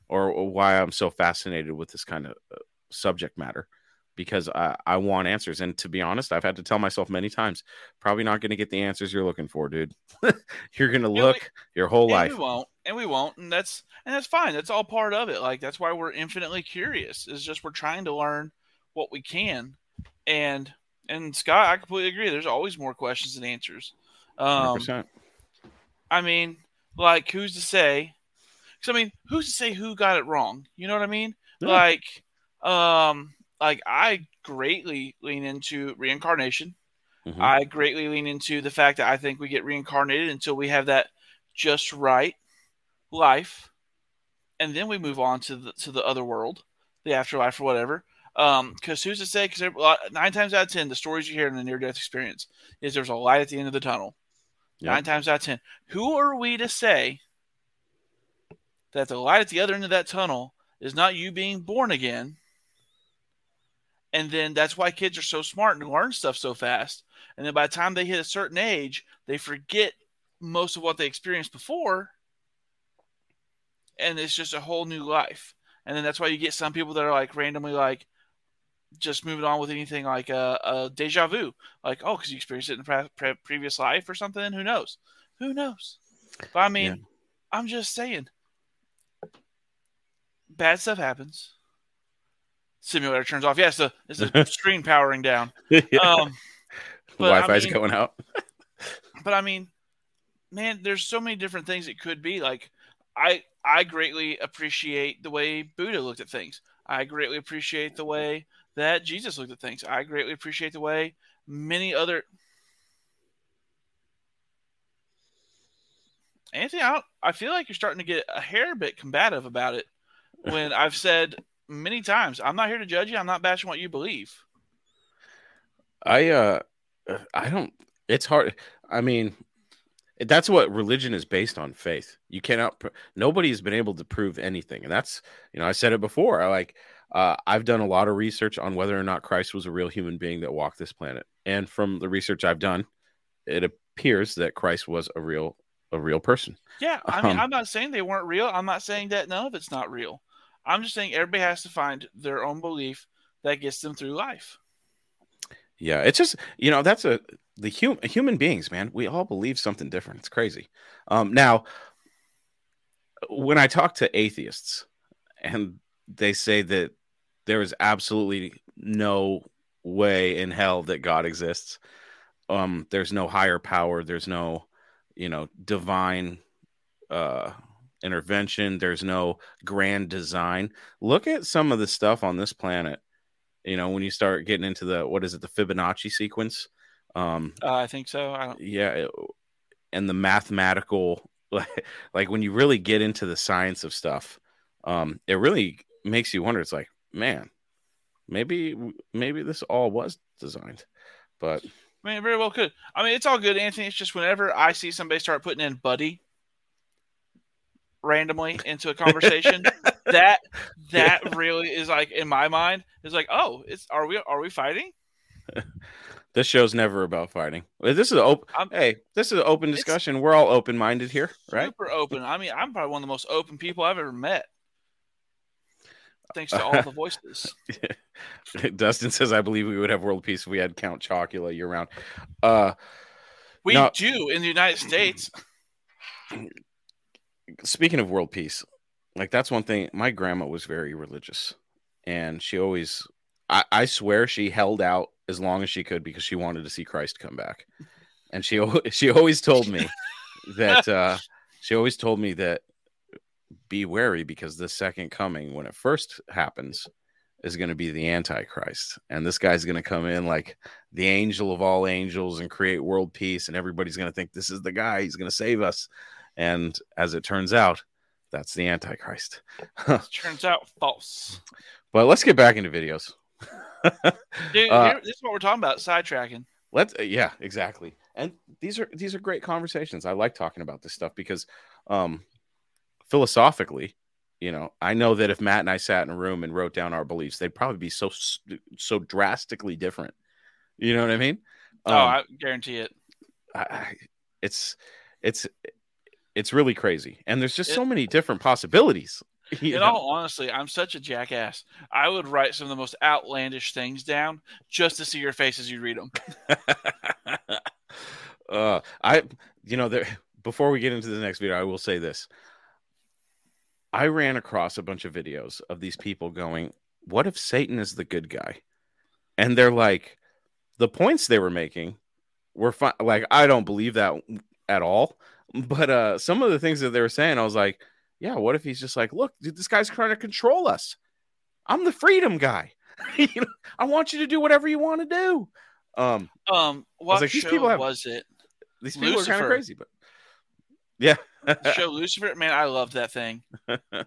Speaker 1: or why I'm so fascinated with this kind of uh, subject matter, because I I want answers. And to be honest, I've had to tell myself many times, probably not going to get the answers you're looking for, dude. you're going to
Speaker 2: we-
Speaker 1: look your whole
Speaker 2: and
Speaker 1: life.
Speaker 2: we won't, and we won't, and that's and that's fine. That's all part of it. Like that's why we're infinitely curious. Is just we're trying to learn what we can, and and Scott, I completely agree. There's always more questions than answers. Um,
Speaker 1: 100%.
Speaker 2: I mean, like who's to say? Because I mean, who's to say who got it wrong? You know what I mean?
Speaker 1: Yeah.
Speaker 2: Like, um, like I greatly lean into reincarnation.
Speaker 1: Mhm.
Speaker 2: I greatly lean into the fact that I think we get reincarnated until we have that just right life, and then we move on to the to the other world, the afterlife or whatever. Um, because who's to say? Because nine times out of ten, the stories you hear in the near death experience is there's a light at the end of the tunnel.
Speaker 1: Yep.
Speaker 2: Nine times out of ten, who are we to say that the light at the other end of that tunnel is not you being born again? And then that's why kids are so smart and learn stuff so fast. And then by the time they hit a certain age, they forget most of what they experienced before. And it's just a whole new life. And then that's why you get some people that are like randomly like just moving on with anything like a, a deja vu. Like, oh, because you experienced it in a pre- pre- previous life or something. Who knows? Who knows? But I mean,
Speaker 1: Yeah.
Speaker 2: I'm just saying. Bad stuff happens. Simulator turns off. Yes, the it's the screen powering down.
Speaker 1: Yeah.
Speaker 2: Um, but I
Speaker 1: Wi-Fi's
Speaker 2: mean-
Speaker 1: going out.
Speaker 2: but I mean, man, there's so many different things it could be. Like, I I greatly appreciate the way Buddha looked at things. I greatly appreciate the way that Jesus looked at things. I greatly appreciate the way many other. Anthony, I, I feel like you're starting to get a hair bit combative about it. When I've said many times, I'm not here to judge you. I'm not bashing what you believe.
Speaker 1: I uh I don't it's hard I mean that's what religion is based on faith. You cannot nobody has been able to prove anything. And that's you know I said it before. I like uh I've done a lot of research on whether or not Christ was a real human being that walked this planet. And from the research I've done, it appears that Christ was a real a real person.
Speaker 2: Yeah, I mean,
Speaker 1: Um,
Speaker 2: I'm not saying they weren't real. I'm not saying that none of it's not real. I'm just saying everybody has to find their own belief that gets them through life.
Speaker 1: Yeah, it's just you know that's a the hum, human beings, man. We all believe something different. It's crazy. Um, now, when I talk to atheists, and they say that there is absolutely no way in hell that God exists. Um, there's no higher power. There's no, you know, divine uh intervention. There's no grand design. Look at some of the stuff on this planet you know when you start getting into the what is it the fibonacci sequence um
Speaker 2: Uh, I think so. I don't,
Speaker 1: yeah it- and the mathematical like, like when you really get into the science of stuff um it really makes you wonder it's like man maybe maybe this all was designed but
Speaker 2: I mean, very well could. I mean, it's all good, Anthony. It's just whenever I see somebody start putting in "buddy" randomly into a conversation, that that really is like in my mind is like, oh, it's are we are we fighting?
Speaker 1: this show's never about fighting this is open
Speaker 2: I'm-
Speaker 1: hey this is an open discussion we're all open-minded here right
Speaker 2: Super open. I mean, I'm probably one of the most open people I've ever met. Thanks to all the voices.
Speaker 1: dustin says i believe we would have world peace if we had count chocula year round uh
Speaker 2: We
Speaker 1: No.
Speaker 2: do in the United States.
Speaker 1: speaking of world peace, like that's one thing. My grandma was very religious, and she always, I, I swear, she held out as long as she could because she wanted to see Christ come back, and she she always told me that uh, she always told me that be wary because the second coming, when it first happens, is going to be the Antichrist, and this guy's going to come in like the angel of all angels and create world peace, and everybody's going to think this is the guy. He's going to save us. And as it turns out, that's the Antichrist.
Speaker 2: Turns out false.
Speaker 1: but let's get back into videos.
Speaker 2: Dude,
Speaker 1: Uh,
Speaker 2: this is what we're talking about. Sidetracking.
Speaker 1: Let's uh, yeah, exactly. And these are these are great conversations. I like talking about this stuff because um philosophically, you know, I know that if Matt and I sat in a room and wrote down our beliefs, they'd probably be so so drastically different. You know what I mean?
Speaker 2: oh,
Speaker 1: Um,
Speaker 2: I guarantee it.
Speaker 1: I, it's it's it's really crazy. And there's just
Speaker 2: It-
Speaker 1: so many different possibilities. you
Speaker 2: In
Speaker 1: know?
Speaker 2: all honestly, I'm such a jackass. I would write some of the most outlandish things down just to see your face as you read them.
Speaker 1: uh, I, you know, there. Before we get into the next video, I will say this: I ran across a bunch of videos of these people going, "What if Satan is the good guy?" And they're like, the points they were making were fine. Like, I don't believe that at all. But uh, some of the things that they were saying, I was like, "Yeah, what if he's just like, look, dude, this guy's trying to control us. I'm the freedom guy. you know, I want you to do whatever you want to do." Um,
Speaker 2: Um, what
Speaker 1: like, these
Speaker 2: show
Speaker 1: people have-
Speaker 2: was it?
Speaker 1: these people are kind of crazy, but yeah,
Speaker 2: show Lucifer. Man, I loved that thing.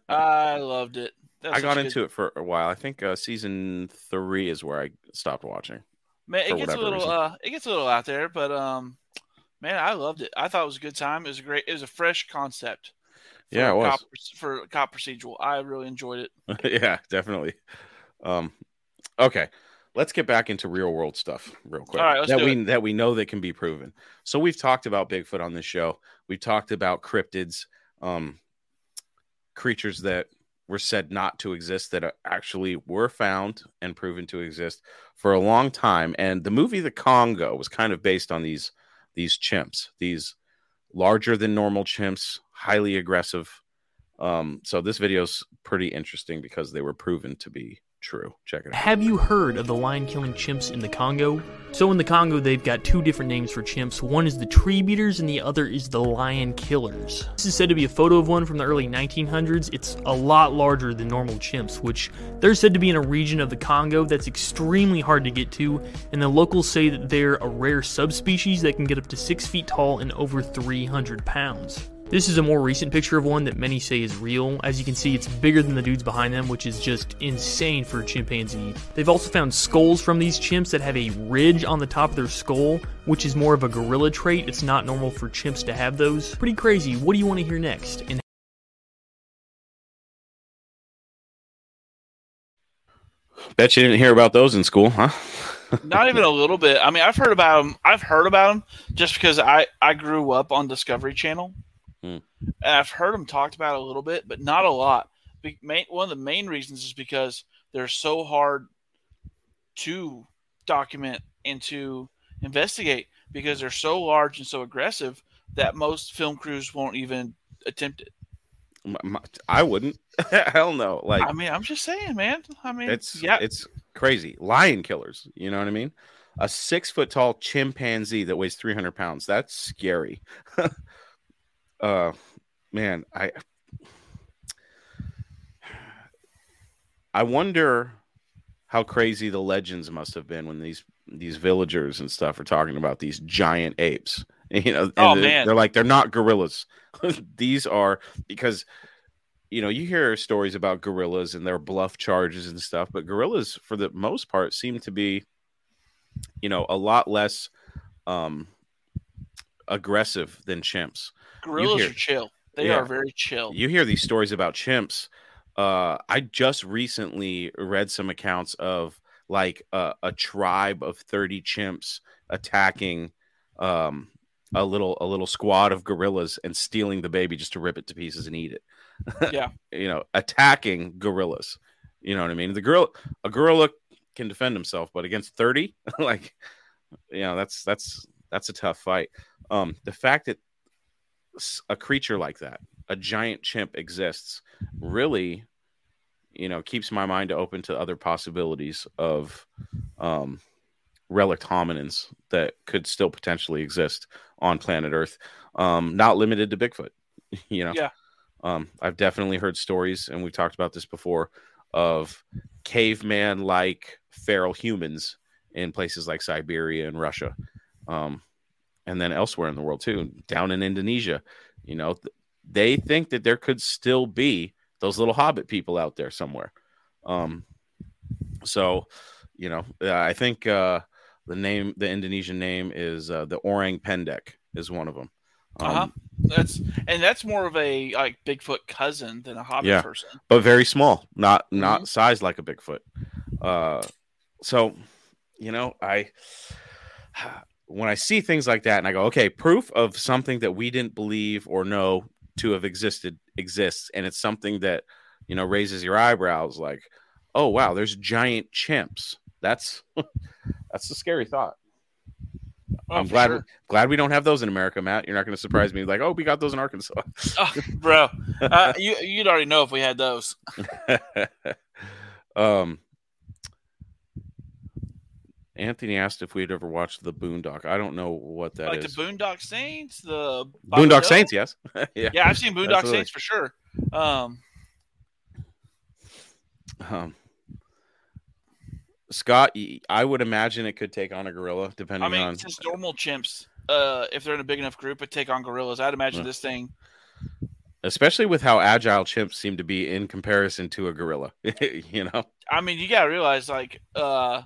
Speaker 2: I loved it.
Speaker 1: I got
Speaker 2: a good-
Speaker 1: into it for a while. I think uh, season three is where I stopped watching.
Speaker 2: Man, it gets a little
Speaker 1: reason.
Speaker 2: uh it gets a little out there, but um man, I loved it. I thought it was a good time. It was a great it was a fresh concept.
Speaker 1: Yeah, it was.
Speaker 2: Cop, for cop procedural. I really enjoyed it.
Speaker 1: yeah, definitely. Um, okay, let's get back into real world stuff real quick.
Speaker 2: Right,
Speaker 1: that we that we know that can be proven. So we've talked about Bigfoot on this show. We've talked about cryptids, um, creatures that were said not to exist that actually were found and proven to exist for a long time. And the movie The Congo was kind of based on these these chimps, these larger than normal chimps, highly aggressive. Um, so this video is pretty interesting because they were proven to be true. Check it out.
Speaker 8: Have you heard of the lion killing chimps in the Congo? So, in the Congo, they've got two different names for chimps. One is the tree beaters, and the other is the lion killers. This is said to be a photo of one from the early 1900s. It's a lot larger than normal chimps, which they're said to be in a region of the Congo that's extremely hard to get to, and the locals say that they're a rare subspecies that can get up to 6 feet tall and over 300 pounds. This is a more recent picture of one that many say is real. As you can see, it's bigger than the dudes behind them, which is just insane for a chimpanzee. They've also found skulls from these chimps that have a ridge on the top of their skull, which is more of a gorilla trait. It's not normal for chimps to have those. Pretty crazy. What do you want to hear next? And
Speaker 1: Bet you didn't hear about those in school, huh?
Speaker 2: Not even a little bit. I mean, I've heard about them. I've heard about them just because I I grew up on Discovery Channel, and I've heard them talked about a little bit, but not a lot. One of the main reasons is because they're so hard to document and to investigate because they're so large and so aggressive that most film crews won't even attempt it.
Speaker 1: I wouldn't. Hell no. Like
Speaker 2: I mean, I'm just saying, man. I mean,
Speaker 1: it's
Speaker 2: yeah,
Speaker 1: it's crazy. Lion killers. You know what I mean? A six foot tall chimpanzee that weighs three hundred pounds. That's scary. uh, man, I I wonder how crazy the legends must have been when these these villagers and stuff are talking about these giant apes. You know, and
Speaker 2: Oh,
Speaker 1: they're,
Speaker 2: man.
Speaker 1: they're like they're not gorillas. these are because you know you hear stories about gorillas and their bluff charges and stuff, but gorillas for the most part seem to be you know a lot less um aggressive than chimps.
Speaker 2: gorillas
Speaker 1: hear-
Speaker 2: are chill. They
Speaker 1: Yeah.
Speaker 2: are very chill.
Speaker 1: You hear these stories about chimps. Uh, I just recently read some accounts of like a, a tribe of 30 chimps attacking um, a little a little squad of gorillas and stealing the baby just to rip it to pieces and eat it.
Speaker 2: Yeah.
Speaker 1: you know, attacking gorillas. You know what I mean? The gorilla a gorilla can defend himself, but against 30, like you know, that's that's that's a tough fight. Um, the fact that a creature like that, a giant chimp exists, really, you know, keeps my mind open to other possibilities of um, relict hominins that could still potentially exist on planet Earth, um, not limited to Bigfoot. You know,
Speaker 2: Yeah.
Speaker 1: Um, I've definitely heard stories, and we've talked about this before, of caveman-like feral humans in places like Siberia and Russia. Um, and then elsewhere in the world too, down in Indonesia, you know, they think that there could still be those little hobbit people out there somewhere. Um, so, you know, uh, I think uh, the name, the Indonesian name is uh, the orang pendek is one of them. Um,
Speaker 2: Uh-huh. That's and that's more of a like Bigfoot cousin than a hobbit
Speaker 1: Yeah.
Speaker 2: person.
Speaker 1: but very small, not not sized like a Bigfoot. Uh, so, you know, I when I see things like that, and I go, okay, proof of something that we didn't believe or know to have existed exists, and it's something that you know raises your eyebrows, like, oh wow, there's giant chimps. That's that's a scary thought.
Speaker 2: Oh,
Speaker 1: I'm glad
Speaker 2: sure.
Speaker 1: glad we don't have those in America, Matt. You're not going to surprise me like, oh, we got those in Arkansas.
Speaker 2: Oh, bro, uh, you you'd already know if we had those.
Speaker 1: um, Anthony asked if we'd ever watched the Boondock. I don't know what that is.
Speaker 2: like the Boondock Saints, the
Speaker 1: Boondock. Saints, yes. yeah.
Speaker 2: Yeah, I've seen Boondock
Speaker 1: Absolutely.
Speaker 2: Saints for sure. Um,
Speaker 1: Um, Scott, I would imagine it could take on a gorilla, depending
Speaker 2: I mean,
Speaker 1: on.
Speaker 2: since normal chimps, uh, if they're in a big enough group, would take on gorillas. I'd imagine
Speaker 1: Yeah.
Speaker 2: this thing.
Speaker 1: Especially with how agile chimps seem to be in comparison to a gorilla. you know?
Speaker 2: I mean, you gotta realize like uh,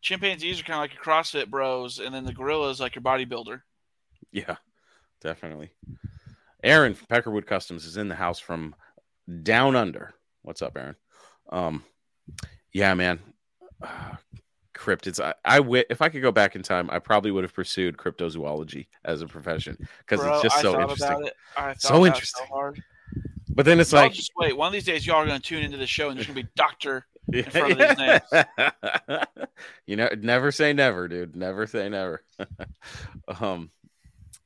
Speaker 2: chimpanzees are kind of like your CrossFit bros, and then the gorilla is like your bodybuilder.
Speaker 1: Yeah, definitely. Aaron from Peckerwood Customs is in the house from down under. What's up, Aaron? Um, yeah, man. Uh, cryptids. I, I if I could go back in time, I probably would have pursued cryptozoology as a profession because it's just
Speaker 2: I
Speaker 1: so interesting.
Speaker 2: It.
Speaker 1: So interesting.
Speaker 2: So.
Speaker 1: But then it's
Speaker 2: Y'all
Speaker 1: like
Speaker 2: just wait. One of these days, y'all are gonna tune into the show, and there's gonna be Doctor. front of these names.
Speaker 1: you know, never say never, dude. Never say never. um,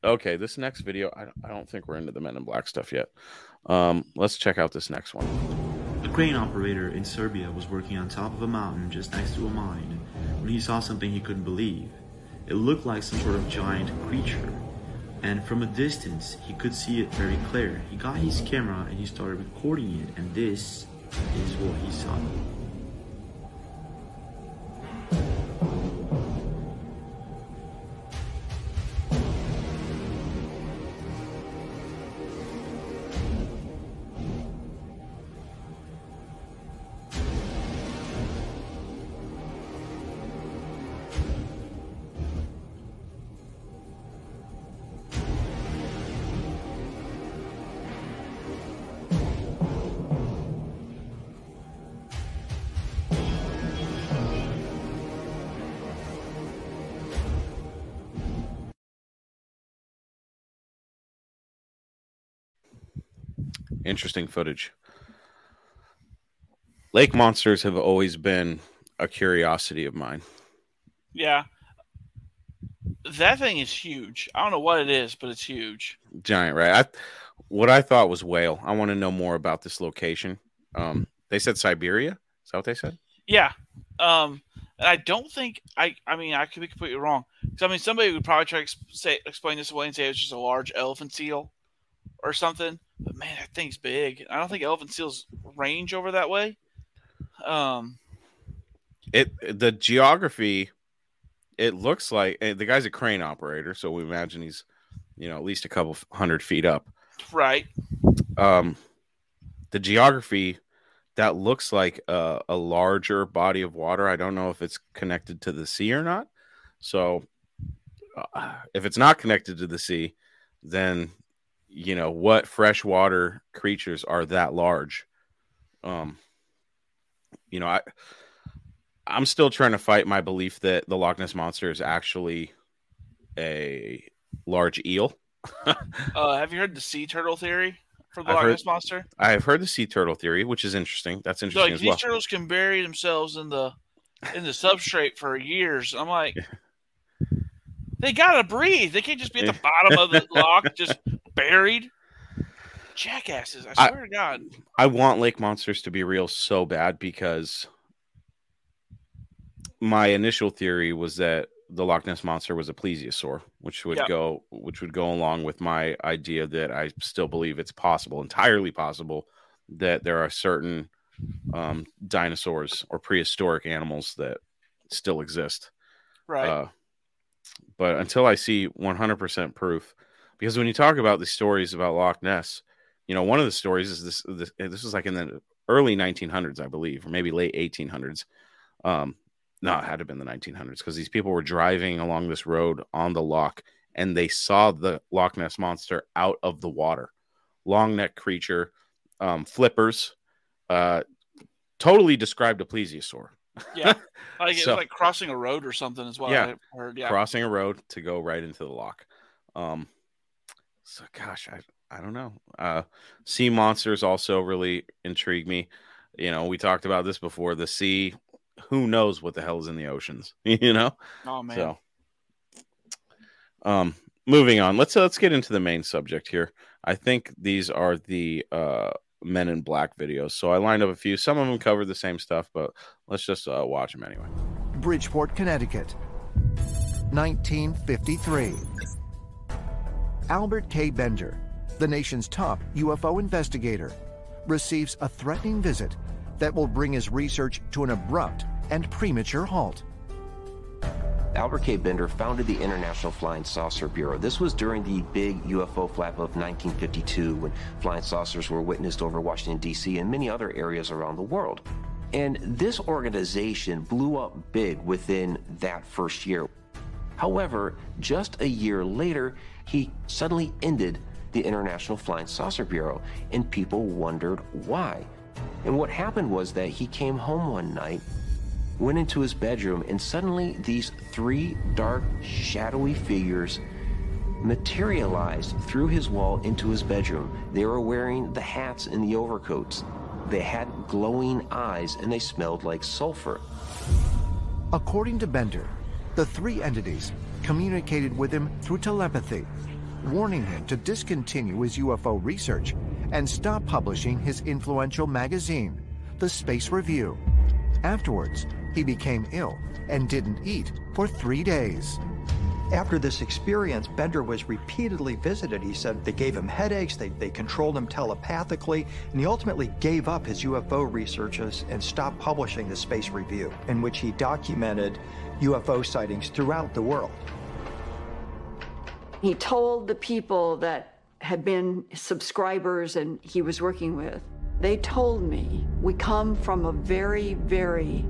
Speaker 1: okay, this next video, I, I don't think we're into the Men in Black stuff yet. Um, let's check out this next one.
Speaker 9: A crane operator in Serbia was working on top of a mountain just next to a mine when he saw something he couldn't believe. It looked like some sort of giant creature, and from a distance he could see it very clear. He got his camera and he started recording it, and this is what he saw. ああ。
Speaker 1: Interesting footage. Lake monsters have always been a curiosity of mine.
Speaker 2: Yeah, that thing is huge. I don't know what it is, but it's huge.
Speaker 1: Giant, right? I, what I thought was whale. I want to know more about this location. Um, they said Siberia. Is that what they said?
Speaker 2: Yeah. Um, and I don't think I. I mean, I could be completely wrong. Because I mean, somebody would probably try to ex- say explain this away and say it's just a large elephant seal or something. But man, that thing's big. I don't think elephant seals range over that way. Um,
Speaker 1: It the geography. It looks like the guy's a crane operator, so we imagine he's, you know, at least a couple hundred feet up.
Speaker 2: right.
Speaker 1: um the geography that looks like a, a larger body of water i don't know if it's connected to the sea or not so uh, if it's not connected to the sea then you know what freshwater creatures are that large um you know i i'm still trying to fight my belief that the loch ness monster is actually a large eel
Speaker 2: Uh, have you heard the sea turtle theory for the
Speaker 1: I've
Speaker 2: Loch Ness monster?
Speaker 1: I've heard the sea turtle theory, which is interesting. That's interesting
Speaker 2: like these
Speaker 1: well.
Speaker 2: turtles can bury themselves in the in the substrate for years. I'm like, they gotta breathe. They can't just be at the bottom of the loch, just buried. Jackasses! I
Speaker 1: I-
Speaker 2: swear to God.
Speaker 1: I want lake monsters to be real so bad because my initial theory was that the Loch Ness monster was a plesiosaur, which would go which would go along with my idea that I still believe it's possible, entirely possible, that there are certain um, dinosaurs or prehistoric animals that still exist.
Speaker 2: Right.
Speaker 1: Uh, but until I see 100% proof, because when you talk about the stories about Loch Ness, you know, one of the stories is this. This, this was like in the early 1900s, I believe, or maybe late 1800s. Um, no, it had to have been the 1900s because these people were driving along this road on the loch and they saw the Loch Ness monster out of the water. Long neck creature, um, flippers, uh, totally described a plesiosaur.
Speaker 2: Yeah, like it's like crossing a road or something as well.
Speaker 1: Yeah.
Speaker 2: I heard. Yeah,
Speaker 1: crossing a road to go right into the loch. Um, so gosh, I I don't know. Uh, sea monsters also really intrigue me. You know, we talked about this before. The sea, who knows what the hell is in the oceans? You know.
Speaker 2: oh man,
Speaker 1: So, um, moving on. Let's uh, let's get into the main subject here. I think these are the uh Men in Black videos. So I lined up a few. Some of them cover the same stuff, but let's just uh, watch them anyway.
Speaker 10: Bridgeport, Connecticut, 1953. Albert K. Bender, the nation's top UFO investigator, receives a threatening visit that will bring his research to an abrupt and premature halt.
Speaker 11: Albert K. Bender founded the International Flying Saucer Bureau. This was during the big UFO flap of 1952 when flying saucers were witnessed over Washington, D.C. and many other areas around the world. And this organization blew up big within that first year. However, just a year later, he suddenly ended the International Flying Saucer Bureau, and people wondered why. And what happened was that he came home one night went into his bedroom, and suddenly these three dark, shadowy figures materialized through his wall into his bedroom. They were wearing the hats and the overcoats. They had glowing eyes and they smelled like sulfur.
Speaker 10: According to Bender, the three entities communicated with him through telepathy, warning him to discontinue his UFO research and stop publishing his influential magazine, The Space Review. Afterwards, he became ill and didn't eat for three days.
Speaker 12: After this experience, Bender was repeatedly visited. He said they gave him headaches, they, they controlled him telepathically, and he ultimately gave up his UFO researches and stopped publishing the Space Review, in which he documented UFO sightings throughout the world.
Speaker 13: He told the people that had been subscribers and he was working with, they told me, we come from a very, very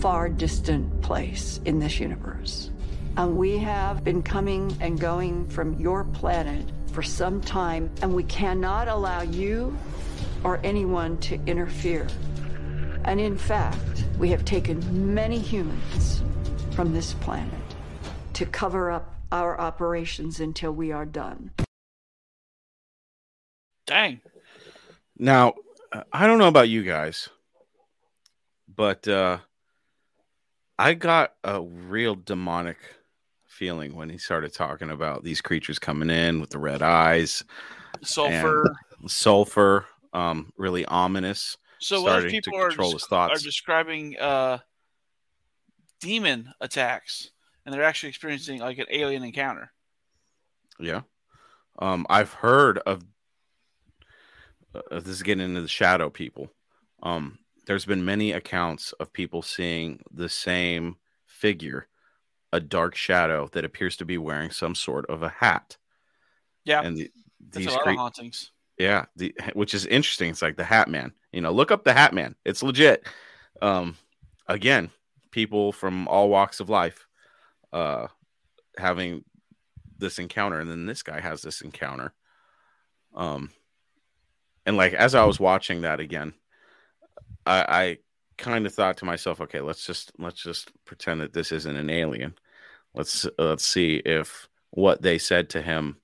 Speaker 13: far distant place in this universe. And we have been coming and going from your planet for some time, and we cannot allow you or anyone to interfere. And in fact, we have taken many humans from this planet to cover up our operations until we are done.
Speaker 2: dang.
Speaker 1: Now, uh, I don't know about you guys, but uh, I got a real demonic feeling when he started talking about these creatures coming in with the red eyes,
Speaker 2: Sulfur.
Speaker 1: sulfur, um, really ominous.
Speaker 2: So what if
Speaker 1: starting
Speaker 2: people are,
Speaker 1: control
Speaker 2: desc-
Speaker 1: his thoughts.
Speaker 2: are describing uh, demon attacks, and they're actually experiencing like an alien encounter?
Speaker 1: Yeah. Um, I've heard of uh, this is getting into the shadow people. Um, there's been many accounts of people seeing the same figure, a dark shadow that appears to be wearing some sort of a hat.
Speaker 2: Yeah,
Speaker 1: And the, these
Speaker 2: a lot
Speaker 1: cre-
Speaker 2: of hauntings.
Speaker 1: yeah, the which is interesting. It's like the Hat Man. You know, look up the Hat Man. It's legit. Um, again, people from all walks of life, uh, having this encounter, and then this guy has this encounter. Um, and like as I was watching that again, I, I kind of thought to myself, okay, let's just let's just pretend that this isn't an alien. Let's let's see if what they said to him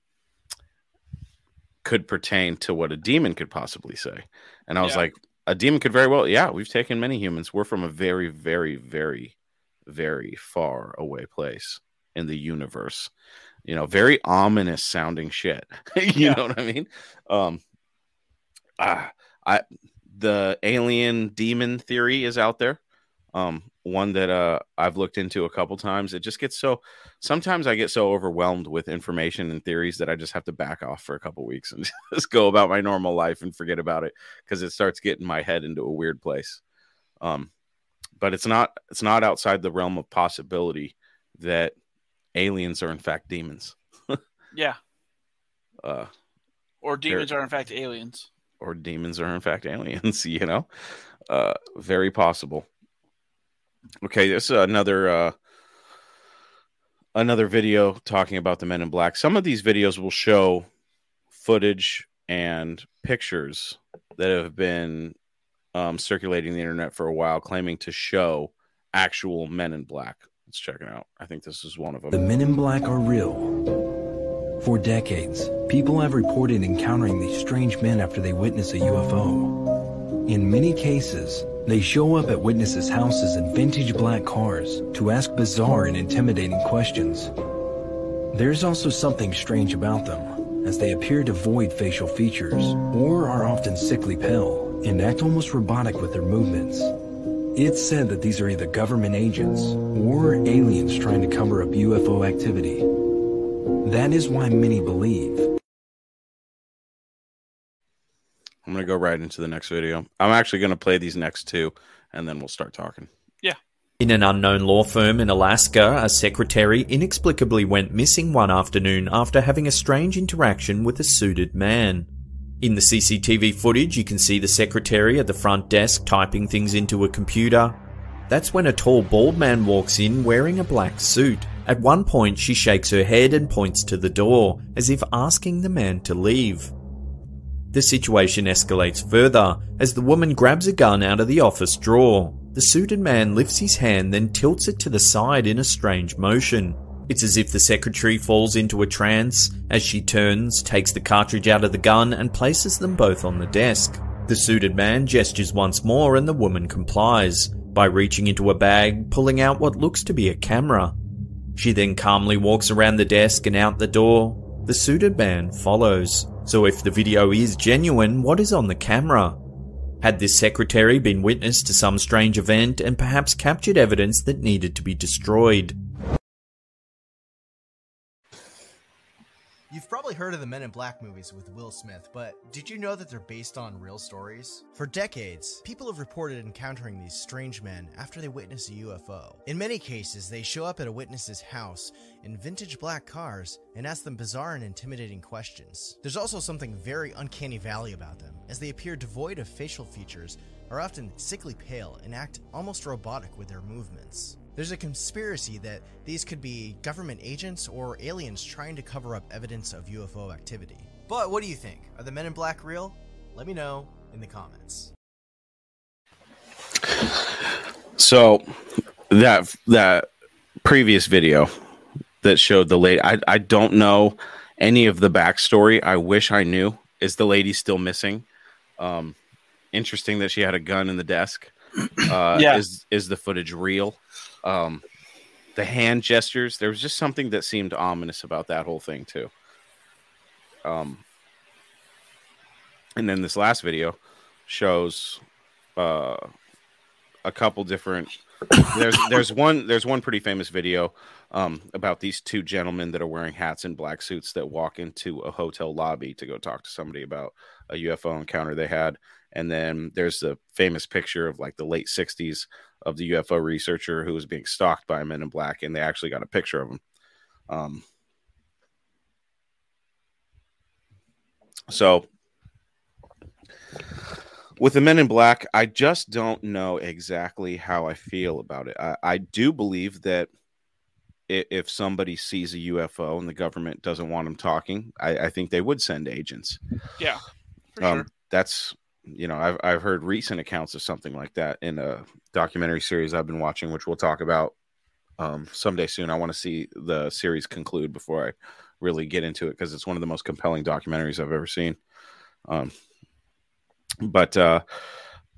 Speaker 1: could pertain to what a demon could possibly say. And I was
Speaker 2: Yeah.
Speaker 1: like, a demon could very well, yeah, we've taken many humans. We're from a very, very, very, very far away place in the universe. You know, very ominous sounding shit. you
Speaker 2: Yeah.
Speaker 1: know what I mean? Um ah, I the alien demon theory is out there. Um, one that uh I've looked into a couple times. It just gets so sometimes I get so overwhelmed with information and theories that I just have to back off for a couple weeks and just go about my normal life and forget about it because it starts getting my head into a weird place. Um, but it's not it's not outside the realm of possibility that aliens are in fact demons.
Speaker 2: Yeah,
Speaker 1: Uh,
Speaker 2: or demons are in fact aliens.
Speaker 1: Or demons are in fact aliens, you know? Uh, very possible. Okay, this is another uh another video talking about the men in black. Some of these videos will show footage and pictures that have been um, circulating the internet for a while, claiming to show actual men in black. Let's check it out. I think this is one of them.
Speaker 14: The men in black are real. For decades, people have reported encountering these strange men after they witness a UFO. In many cases, they show up at witnesses' houses in vintage black cars to ask bizarre and intimidating questions. There's also something strange about them, as they appear devoid facial features, or are often sickly pale, and act almost robotic with their movements. It's said that these are either government agents or aliens trying to cover up UFO activity. That is why many believe
Speaker 1: I'm going to go right into the next video. I'm actually going to play these next two and then we'll start talking.
Speaker 2: Yeah.
Speaker 15: In an unknown law firm in Alaska, a secretary inexplicably went missing one afternoon after having a strange interaction with a suited man. In the CCTV footage, you can see the secretary at the front desk typing things into a computer. That's when a tall bald man walks in wearing a black suit. At one point, she shakes her head and points to the door, as if asking the man to leave. The situation escalates further as the woman grabs a gun out of the office drawer. The suited man lifts his hand, then tilts it to the side in a strange motion. It's as if the secretary falls into a trance as she turns, takes the cartridge out of the gun, and places them both on the desk. The suited man gestures once more, and the woman complies by reaching into a bag, pulling out what looks to be a camera. She then calmly walks around the desk and out the door. The suited man follows. So if the video is genuine, what is on the camera? Had this secretary been witness to some strange event and perhaps captured evidence that needed to be destroyed?
Speaker 16: You've probably heard of the Men in Black movies with Will Smith, but did you know that they're based on real stories? For decades, people have reported encountering these strange men after they witness a UFO. In many cases, they show up at a witness's house in vintage black cars and ask them bizarre and intimidating questions. There's also something very uncanny valley about them, as they appear devoid of facial features, are often sickly pale, and act almost robotic with their movements. There's a conspiracy that these could be government agents or aliens trying to cover up evidence of UFO activity. But what do you think? Are the men in black real? Let me know in the comments.
Speaker 1: So that that previous video that showed the lady, I I don't know any of the backstory. I wish I knew. Is the lady still missing? Um, interesting that she had a gun in the desk. Uh,
Speaker 2: Yeah.
Speaker 1: Is is the footage real? Um, the hand gestures. There was just something that seemed ominous about that whole thing too. Um, and then this last video shows uh, a couple different. There's there's one there's one pretty famous video um, about these two gentlemen that are wearing hats and black suits that walk into a hotel lobby to go talk to somebody about a UFO encounter they had. And then there's the famous picture of like the late 60s of the UFO researcher who was being stalked by men in black, and they actually got a picture of him. Um, so with the men in black, I just don't know exactly how I feel about it. I, I do believe that if somebody sees a UFO and the government doesn't want them talking, I, I think they would send agents.
Speaker 2: Yeah. For
Speaker 1: Um,
Speaker 2: sure.
Speaker 1: That's you know I've I've heard recent accounts of something like that in a documentary series I've been watching, which we'll talk about um, someday soon. I want to see the series conclude before I really get into it because it's one of the most compelling documentaries I've ever seen. Um, but uh,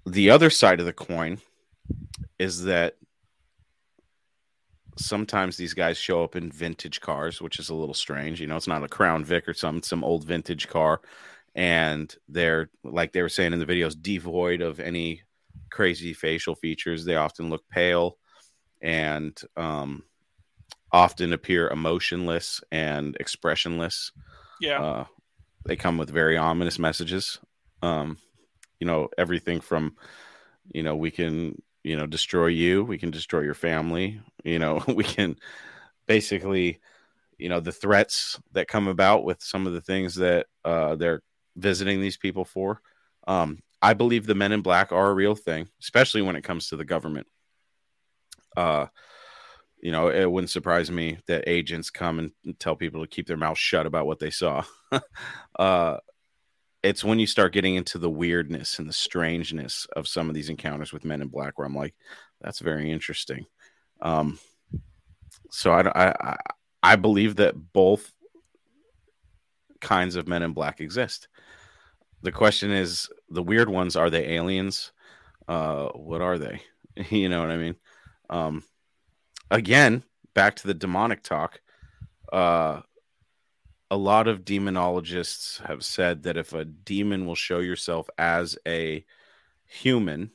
Speaker 1: the other side of the coin is that sometimes these guys show up in vintage cars, which is a little strange. You know, it's not a Crown Vic or some some old vintage car, and they're like they were saying in the videos, devoid of any crazy facial features. They often look pale and um, often appear emotionless and expressionless.
Speaker 2: Yeah.
Speaker 1: Uh, they come with very ominous messages. Um, you know, everything from, you know, we can, you know, destroy you, we can destroy your family, you know, we can basically, you know, the threats that come about with some of the things that uh, they're visiting these people for. Um, I believe the men in black are a real thing, especially when it comes to the government. Uh, you know, it wouldn't surprise me that agents come and tell people to keep their mouth shut about what they saw. uh, it's when you start getting into the weirdness and the strangeness of some of these encounters with Men in Black where I'm like, that's very interesting. Um, so I, I, I believe that both kinds of Men in Black exist. The question is, the weird ones are they aliens? Uh, what are they? you know what I mean? Um, again, back to the demonic talk. Uh, a lot of demonologists have said that if a demon will show yourself as a human,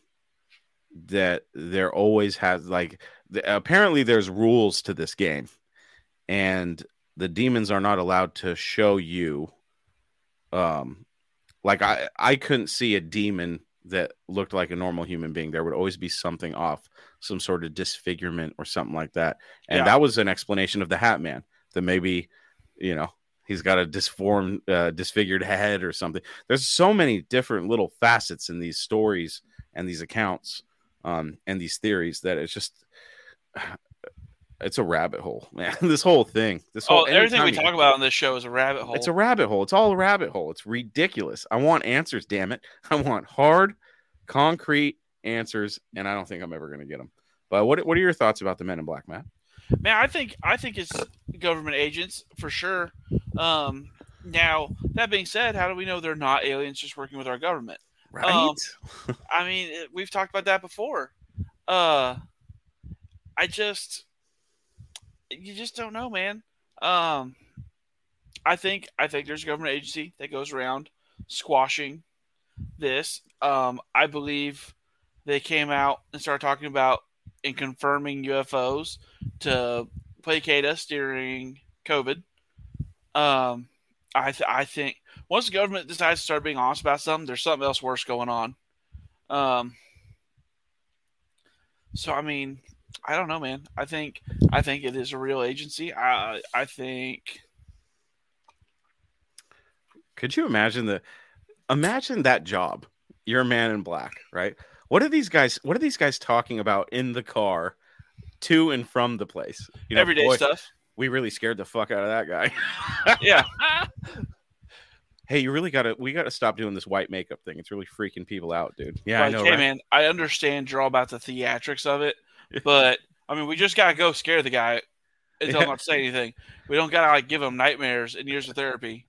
Speaker 1: that there always has like the, apparently there's rules to this game, and the demons are not allowed to show you. Um, like I I couldn't see a demon that looked like a normal human being. There would always be something off, some sort of disfigurement or something like that. And
Speaker 2: Yeah.
Speaker 1: that was an explanation of the Hat Man that maybe, you know, he's got a disformed, uh, disfigured head or something. There's so many different little facets in these stories and these accounts um, and these theories that it's just. It's a rabbit hole, man. this whole thing, this whole
Speaker 2: Oh, everything we talk about on this show is a rabbit hole.
Speaker 1: it's a rabbit hole. It's all a rabbit hole. It's ridiculous. I want answers, damn it. I want hard, concrete answers, and I don't think I'm ever going to get them. But what what are your thoughts about the Men in Black, Matt?
Speaker 2: Man, I think I think it's government agents for sure. Um, now that being said, how do we know they're not aliens just working with our government?
Speaker 1: Right.
Speaker 2: Um, I mean, we've talked about that before. Uh, I just, you just don't know, man. Um, I think I think there's a government agency that goes around squashing this. Um, I believe they came out and started talking about and confirming UFOs to placate us during COVID. Um, I th- I think once the government decides to start being honest about something, there's something else worse going on. Um, so I mean, I don't know, man. I think I think it is a real agency. I I think
Speaker 1: Could you imagine the imagine that job? You're a man in black, right? What are these guys what are these guys talking about in the car to and from the place?
Speaker 2: Everyday stuff.
Speaker 1: We really scared the fuck out of that guy.
Speaker 2: yeah.
Speaker 1: hey, you really gotta we gotta stop doing this white makeup thing. It's really freaking people out, dude. Yeah, I know.
Speaker 2: hey
Speaker 1: right?
Speaker 2: man, I understand you're all about the theatrics of it, but I mean, we just gotta go scare the guy and tell him
Speaker 1: Yeah.
Speaker 2: not to say anything. We don't gotta like give him nightmares and years of therapy.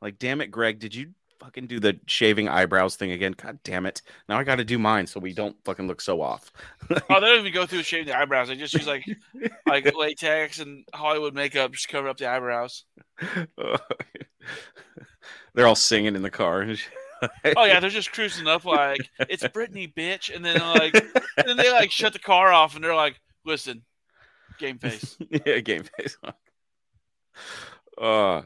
Speaker 1: Like, damn it, Greg, did you fucking do the shaving eyebrows thing again? God damn it. Now I gotta do mine so we don't fucking look so off.
Speaker 2: oh, they don't even go through shaving the eyebrows. They just use like like latex and Hollywood makeup just cover up the eyebrows.
Speaker 1: They're all singing in the car.
Speaker 2: Oh yeah, they're just cruising up like it's Britney, bitch, and then like and then they like shut the car off and they're like, listen, game face.
Speaker 1: yeah, game face. Uh,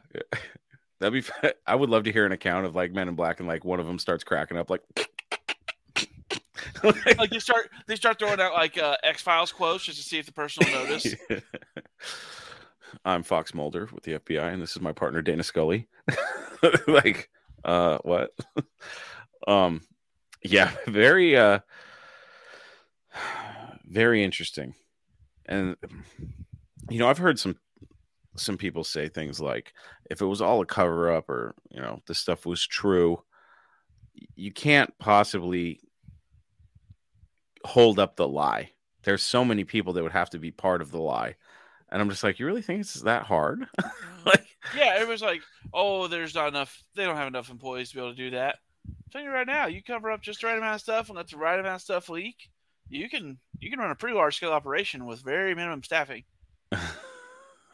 Speaker 1: that'd be. I would love to hear an account of like Men in Black and like one of them starts cracking up like.
Speaker 2: like they start they start throwing out like uh, X Files quotes just to see if the person will notice.
Speaker 1: I'm Fox Mulder with the FBI, and this is my partner Dana Scully. like, uh, what? um, yeah, very, uh, very interesting. And you know, I've heard some some people say things like, if it was all a cover up, or you know, this stuff was true, you can't possibly hold up the lie. There's so many people that would have to be part of the lie. And I'm just like, you really think it's that hard?
Speaker 2: Like, yeah, everybody's like, "Oh, there's not enough. They don't have enough employees to be able to do that." I'm telling you right now, you cover up just the right amount of stuff and let the right amount of stuff leak. You can you can run a pretty large scale operation with very minimum staffing.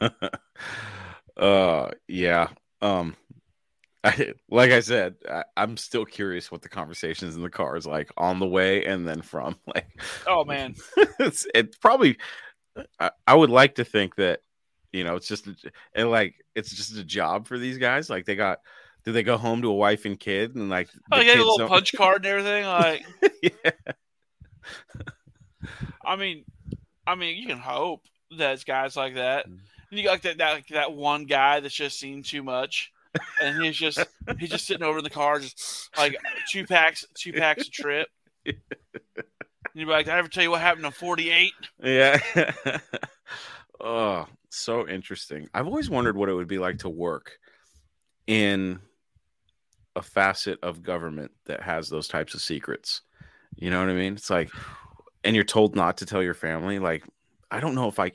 Speaker 1: uh yeah um I, like i said I, i'm still curious what the conversations in the car is like on the way and then from like
Speaker 2: Oh man,
Speaker 1: it's it's probably I, I would like to think that you know it's just and like it's just a job for these guys like they got do they go home to a wife and kid and like
Speaker 2: oh,
Speaker 1: the
Speaker 2: you got a little
Speaker 1: don't-
Speaker 2: punch card and everything. Like, I mean, I mean, you can hope that it's guys like that. And you got like that, that that one guy that's just seen too much, and he's just he's just sitting over in the car, just like two packs two packs a trip. you'd be like, "Did I ever tell you what happened in '48?"
Speaker 1: Yeah. oh, so interesting. I've always wondered what it would be like to work in a facet of government that has those types of secrets. You know what I mean? It's like, and you're told not to tell your family. Like, I don't know if I,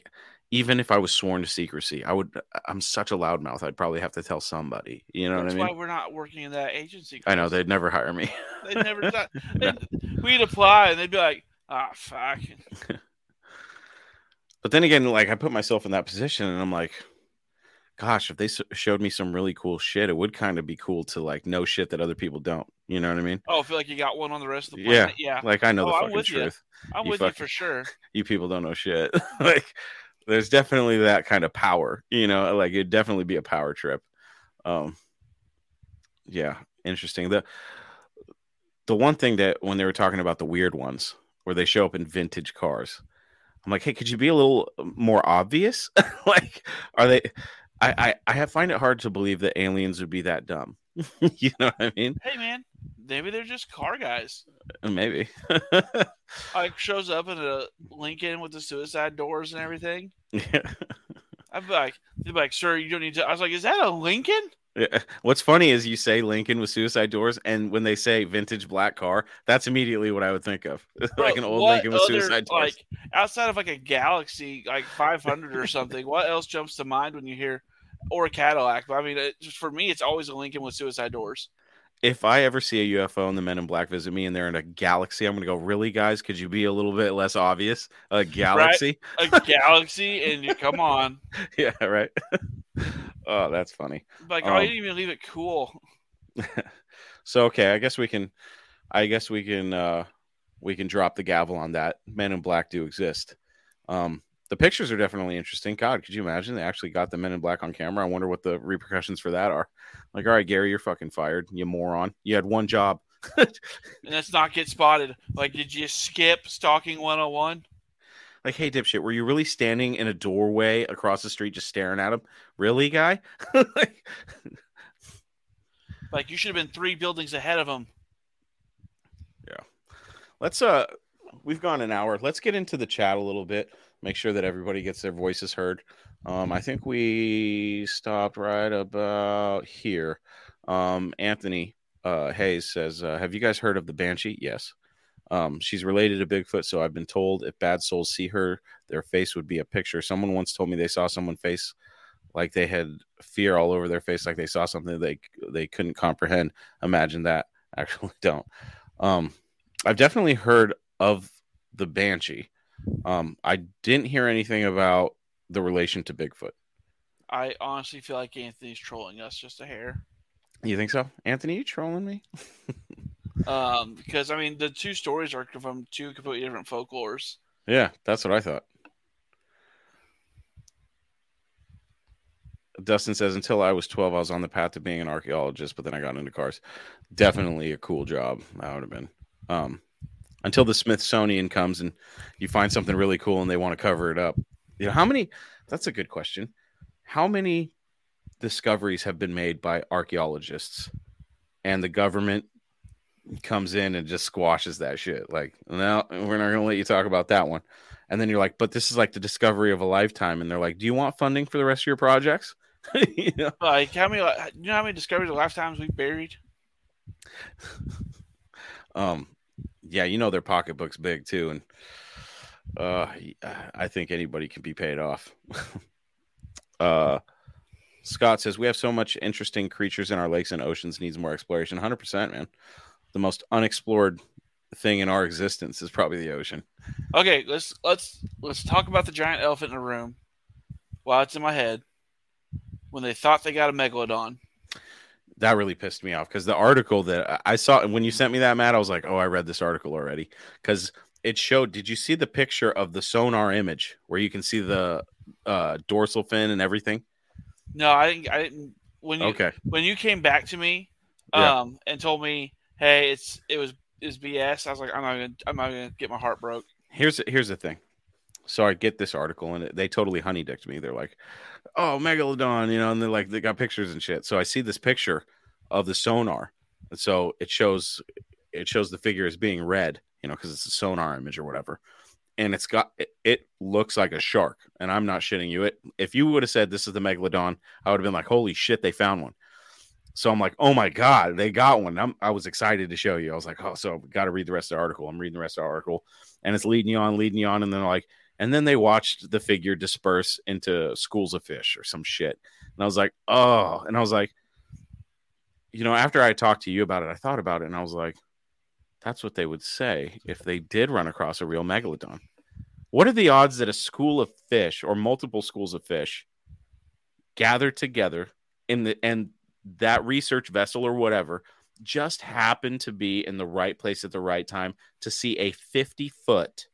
Speaker 1: even if I was sworn to secrecy, I would. I'm such a loudmouth. I'd probably have to tell somebody. You know
Speaker 2: That's
Speaker 1: what I mean?
Speaker 2: why we're not working in that agency.
Speaker 1: I know they'd never hire me.
Speaker 2: They'd never they'd- We'd apply, and they'd be like, "Ah, fuck."
Speaker 1: But then again, like I put myself in that position, and I'm like, gosh, if they showed me some really cool shit, it would kind of be cool to like know shit that other people don't. You know what I mean?
Speaker 2: Oh, I feel like you got one on the rest of the planet. Yeah, yeah.
Speaker 1: like, I know the
Speaker 2: Oh, I'm
Speaker 1: fucking
Speaker 2: with you. I'm
Speaker 1: You
Speaker 2: with you for sure.
Speaker 1: You people don't know shit. like, there's definitely that kind of power. You know, like it'd definitely be a power trip. Um, yeah, interesting. The the one thing that when they were talking about the weird ones, where they show up in vintage cars, I'm like, hey, could you be a little uh, more obvious? like, are they? I, I I find it hard to believe that aliens would be that dumb. you know what I mean?
Speaker 2: Hey, man, maybe they're just car guys.
Speaker 1: Uh, maybe.
Speaker 2: Like shows up in a Lincoln with the suicide doors and everything.
Speaker 1: yeah.
Speaker 2: I'd be like, they'd be like, "Sir, you don't need to." I was like, "Is that a Lincoln?"
Speaker 1: Yeah. What's funny is you say Lincoln with suicide doors, and when they say vintage black car, that's immediately what I would think of, like an old Lincoln with
Speaker 2: other,
Speaker 1: suicide doors.
Speaker 2: Like outside of like a Galaxie, like 500 or something. What else jumps to mind when you hear or a Cadillac? But I mean, it, just for me, it's always a Lincoln with suicide doors.
Speaker 1: If I ever see a UFO and the Men in Black visit me and they're in a Galaxie, I'm gonna go, really, guys? Could you be a little bit less obvious? A Galaxie?
Speaker 2: Right? A Galaxie, and you come on.
Speaker 1: yeah, right. oh, that's funny.
Speaker 2: Like, oh,
Speaker 1: Um,
Speaker 2: you didn't even leave it cool.
Speaker 1: so okay, I guess we can, I guess we can, uh we can drop the gavel on that. Men in Black do exist. Um, the pictures are definitely interesting. God, could you imagine they actually got the Men in Black on camera? I wonder what the repercussions for that are. Like, all right, Gary, you're fucking fired, you moron. You had one job.
Speaker 2: And let's not get spotted. Like, did you skip stalking 101?
Speaker 1: Like, hey, dipshit, were you really standing in a doorway across the street just staring at him? Really, guy? like,
Speaker 2: Like, you should have been three buildings ahead of him. Yeah.
Speaker 1: Let's uh, we've gone an hour. Let's get into the chat a little bit. Make sure that everybody gets their voices heard. Um, I think we stopped right about here. Um, Anthony uh, Hayes says, uh, "Have you guys heard of the Banshee?" Yes. Um, she's related to Bigfoot, so I've been told if bad souls see her, their face would be a picture. Someone once told me they saw someone face like they had fear all over their face, like they saw something they they couldn't comprehend. Imagine that. Actually, don't. Um, I've definitely heard of the Banshee. Um, I didn't hear anything about the relation to Bigfoot.
Speaker 2: I honestly feel like Anthony's trolling us just a hair.
Speaker 1: You think so, Anthony? You trolling me?
Speaker 2: Um, because I mean, the two stories are from two completely different folklores.
Speaker 1: Yeah, that's what I thought. Dustin says, until I was 12, I was on the path to being an archaeologist, but then I got into cars. Definitely a cool job. That would have been. Um, until the Smithsonian comes and you find something really cool and they want to cover it up. You know, how many? That's a good question. How many discoveries have been made by archaeologists and the government comes in and just squashes that shit? Like, no, we're not going to let you talk about that one. And then you're like, but this is like the discovery of a lifetime. And they're like, do you want funding for the rest of your projects? you know?
Speaker 2: Like how many? You know how many discoveries of lifetimes we buried?
Speaker 1: um yeah you know their pocketbook's big too and uh i think anybody can be paid off uh scott says we have so much interesting creatures in our lakes and oceans needs more exploration 100% man the most unexplored thing in our existence is probably the ocean
Speaker 2: Okay, let's let's let's talk about the giant elephant in the room. While it's in my head, when they thought they got a megalodon.
Speaker 1: That really pissed me off because the article that I- saw when you sent me that, Matt, I was like, oh, I read this article already because it showed. Did you see the picture of the sonar image where you can see the uh, dorsal fin and everything?
Speaker 2: No, I didn't. I didn't. When you
Speaker 1: Okay.
Speaker 2: when you came back to me,
Speaker 1: Yeah.
Speaker 2: um, and told me, hey, it's it was is BS. I was like, I'm not gonna I'm not gonna get my heart broke.
Speaker 1: Here's here's the thing. So I get this article and they totally honeydicked me. They're like, "Oh, megalodon," you know, and they're like, they got pictures and shit. So I see this picture of the sonar, and so it shows it shows the figure as being red, you know, because it's a sonar image or whatever. And it's got it, it looks like a shark. And I'm not shitting you. It if you would have said this is the megalodon, I would have been like, holy shit, they found one. So I'm like, oh my god, they got one. I'm, I was excited to show you. I was like, oh, so got to read the rest of the article. I'm reading the rest of the article, and it's leading you on, leading you on, and then like, and then they watched the figure disperse into schools of fish or some shit, and I was like, oh, and I was like, you know, after I talked to you about it, I thought about it, and I was like, that's what they would say if they did run across a real megalodon. What are the odds that a school of fish or multiple schools of fish gather together in the and that research vessel or whatever just happened to be in the right place at the right time to see a 50 foot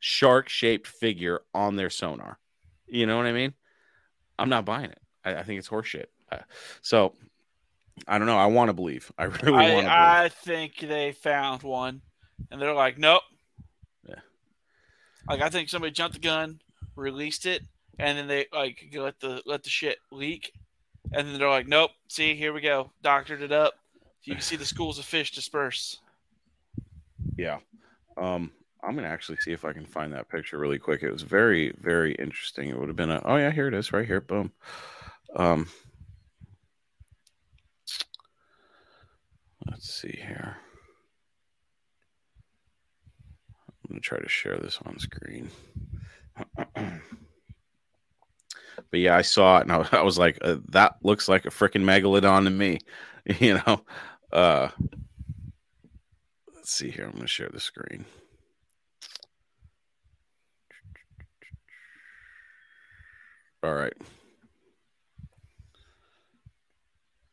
Speaker 1: shark shaped figure on their sonar. You know what I mean? I'm not buying it. I, I think it's horseshit. Uh, so I don't know. I want to believe. I really want to believe.
Speaker 2: I, I think they found one, and they're like, nope.
Speaker 1: Yeah.
Speaker 2: Like I think somebody jumped the gun, released it, and then they like let the let the shit leak, and then they're like, nope. See, here we go. Doctored it up. You can see the schools of fish disperse.
Speaker 1: Yeah. Um, I'm gonna actually see if I can find that picture really quick. It was very, very interesting. It would have been a oh yeah, here it is, right here. Boom. Um let's see here. I'm gonna try to share this on screen. but yeah, I saw it and I, was like, uh, that looks like a freaking megalodon to me, you know. Uh, let's see here. I'm to share the screen. All right.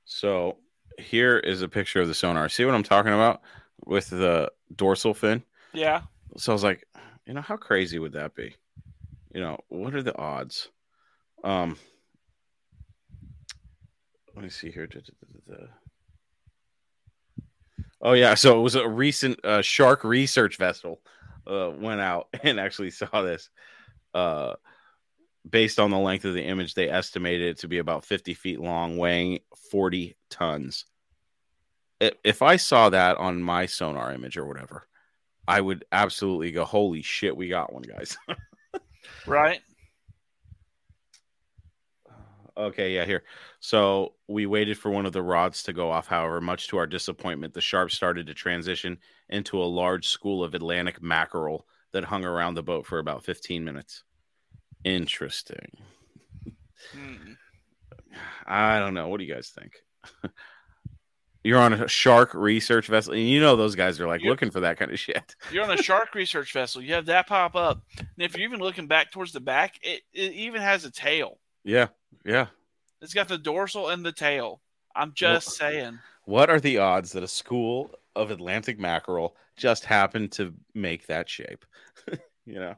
Speaker 1: So here is a picture of the sonar. See what I'm talking about with the dorsal fin?
Speaker 2: Yeah.
Speaker 1: So I was like, you know, how crazy would that be? You know, what are the odds? Um, let me see here. Oh yeah, so it was a recent uh, shark research vessel uh, went out and actually saw this. Uh, based on the length of the image, they estimated it to be about 50 feet long, weighing 40 tons. If I saw that on my sonar image or whatever, I would absolutely go, "Holy shit, we got one, guys!"
Speaker 2: right?
Speaker 1: Okay, yeah, here. So we waited for one of the rods to go off. However, much to our disappointment, the sharp started to transition into a large school of Atlantic mackerel that hung around the boat for about 15 minutes. Interesting.
Speaker 2: Hmm.
Speaker 1: I don't know. What do you guys think? You're on a shark research vessel, and you know those guys are like looking for that kind of shit.
Speaker 2: You're on a shark research vessel. You have that pop up, and if you're even looking back towards the back, it, it even has a tail.
Speaker 1: Yeah, yeah.
Speaker 2: It's got the dorsal and the tail. I'm just saying.
Speaker 1: What are the odds that a school of Atlantic mackerel just happened to make that shape? you know.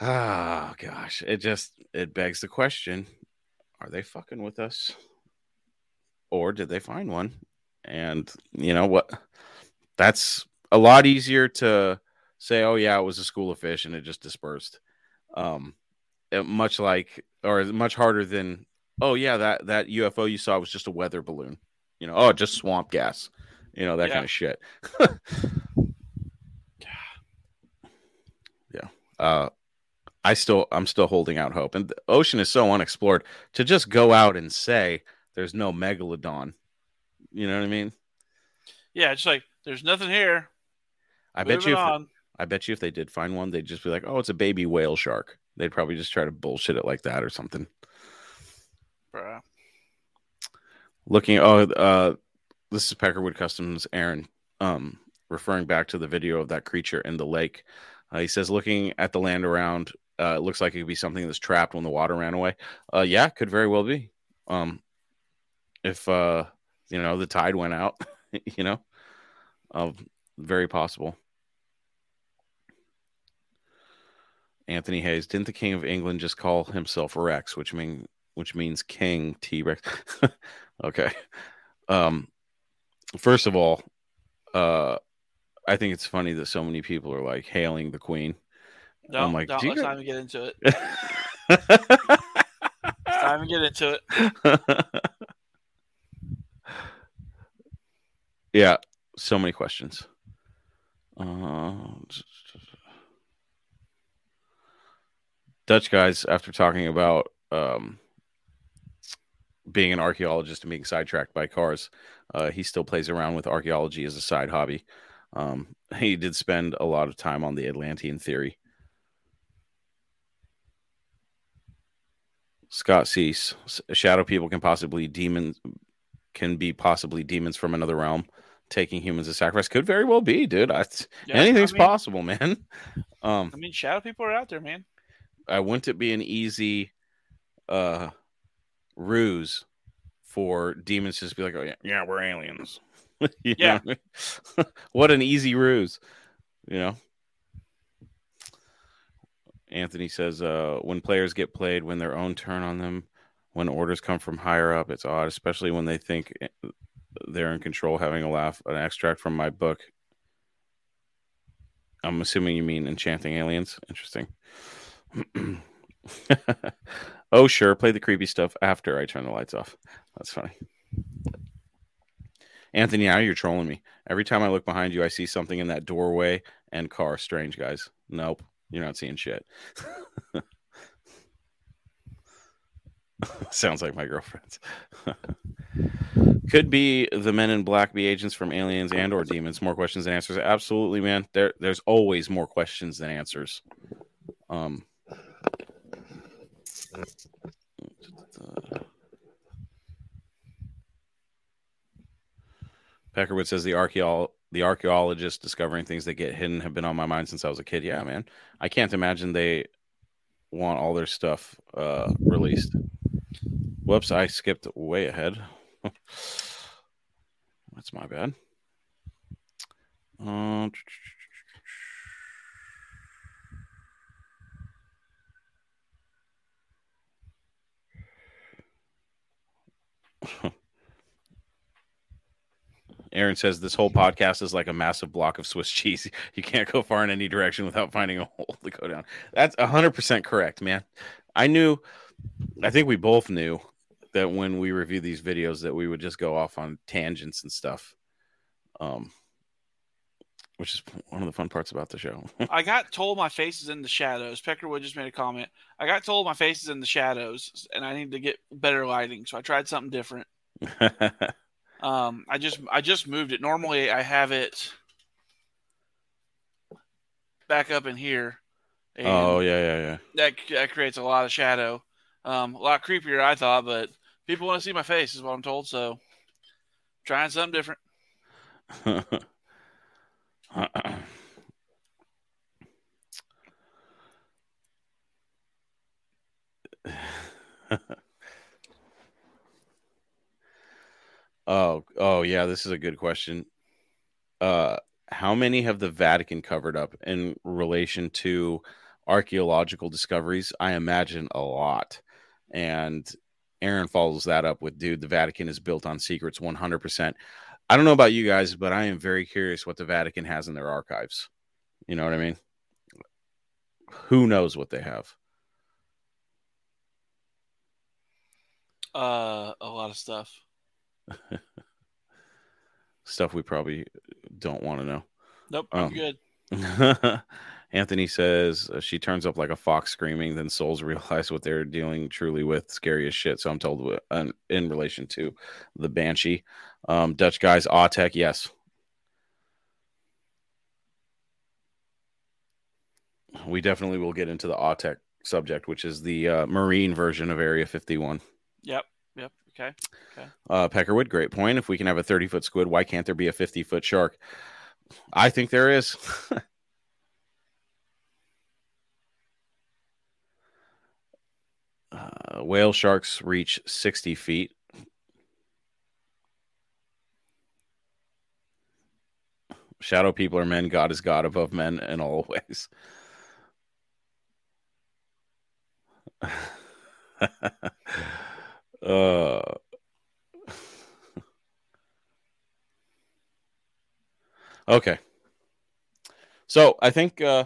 Speaker 1: Oh gosh, it just it begs the question: Are they fucking with us, or did they find one? And you know what? That's a lot easier to say. Oh yeah, it was a school of fish and it just dispersed. Um, it- much like, or much harder than. Oh yeah, that that UFO you saw was just a weather balloon. You know, oh just swamp gas. You know that
Speaker 2: Yeah.
Speaker 1: kind of shit. yeah. Uh, I still I'm still holding out hope. And the ocean is so unexplored to just go out and say there's no megalodon. You know what I mean?
Speaker 2: Yeah, just like there's nothing here.
Speaker 1: I bet you if. I bet you if they did find one, they'd just be like, "Oh, it's a baby whale shark." They'd probably just try to bullshit it like that or something.
Speaker 2: Bruh.
Speaker 1: Looking oh uh this is Peckerwood Customs Aaron um referring back to the video of that creature in the lake. Uh, he says looking at the land around uh, it looks like it could be something that's trapped when the water ran away. Uh yeah, could very well be. Um if uh you know the tide went out, you know. Um very possible. Anthony Hayes, didn't the King of England just call himself Rex, which mean which means King T Rex? okay. Um first of all, uh I think it's funny that so many people are like hailing the Queen.
Speaker 2: No,
Speaker 1: I'm like,
Speaker 2: no, let's not even get into it. let's not even get into it.
Speaker 1: Yeah, so many questions. Uh, Dutch guys, after talking about um, being an archaeologist and being sidetracked by cars, uh, he still plays around with archaeology as a side hobby. Um, he did spend a lot of time on the Atlantean theory. Scott Cease, shadow people can possibly demons can be possibly demons from another realm taking humans as sacrifice. Could very well be, dude. I,
Speaker 2: Yeah,
Speaker 1: anything's
Speaker 2: I mean-
Speaker 1: possible, man. Um,
Speaker 2: I mean, shadow people are out there, man.
Speaker 1: I wouldn't it be an easy uh ruse for demons to just be like, oh yeah, yeah, we're aliens.
Speaker 2: Yeah.
Speaker 1: what, I mean? what an easy ruse, you know. Anthony says, uh, when players get played when their own turn on them, when orders come from higher up, it's odd, especially when they think they're in control, having a laugh. An extract from my book. I'm assuming you mean enchanting aliens. Interesting. oh, sure. Play the creepy stuff after I turn the lights off. That's funny. Anthony, now you're trolling me. Every time I look behind you, I see something in that doorway and car. Strange, guys. Nope. You're not seeing shit. Sounds like my girlfriend's. Could be the men in black be agents from aliens and or demons. More questions than answers. Absolutely, man. There there's always more questions than answers. Um Peckerwood says the archaeol the archaeologists discovering things that get hidden have been on my mind since I was a kid. Yeah, man. I can't imagine they want all their stuff uh released. Whoops, I skipped way ahead. That's my bad. Uh, Aaron says this whole podcast is like a massive block of Swiss cheese. You can't go far in any direction without finding a hole to go down. That's 100% correct, man. I knew, I think we both knew that when we review these videos that we would just go off on tangents and stuff. Um, which is one of the fun parts about the show.
Speaker 2: I got told my face is in the shadows. Peckerwood just made a comment. I got told my face is in the shadows, and I need to get better lighting. So I tried something different. Um, I just I just moved it. Normally I have it back up in here.
Speaker 1: oh yeah, yeah, yeah.
Speaker 2: That that creates a lot of shadow. Um, a lot creepier, I thought, but people want to see my face, is what I'm told. So trying something different.
Speaker 1: oh, oh yeah, this is a good question. Uh, how many have the Vatican covered up in relation to archaeological discoveries? I imagine a lot. And Aaron follows that up with, dude, the Vatican is built on secrets 100%. I don't know about you guys, but I am very curious what the Vatican has in their archives. You know what I mean? Who knows what they have?
Speaker 2: Uh, a lot of stuff.
Speaker 1: Stuff we probably don't want to know.
Speaker 2: Nope, I'm
Speaker 1: Um,
Speaker 2: good.
Speaker 1: Anthony says uh, she turns up like a fox screaming. Then souls realize what they're dealing truly with. Scary as shit. So I'm told uh, in relation to the banshee. Um, Dutch guys, AUTEC, yes. We definitely will get into the AUTEC subject, which is the uh, marine version of Area 51.
Speaker 2: Yep. Okay. Okay.
Speaker 1: Uh, Peckerwood, great point. If we can have a 30 foot squid, why can't there be a 50 foot shark? I think there is. uh, whale sharks reach 60 feet. Shadow people are men. God is God above men in all ways. uh, okay. So I think uh,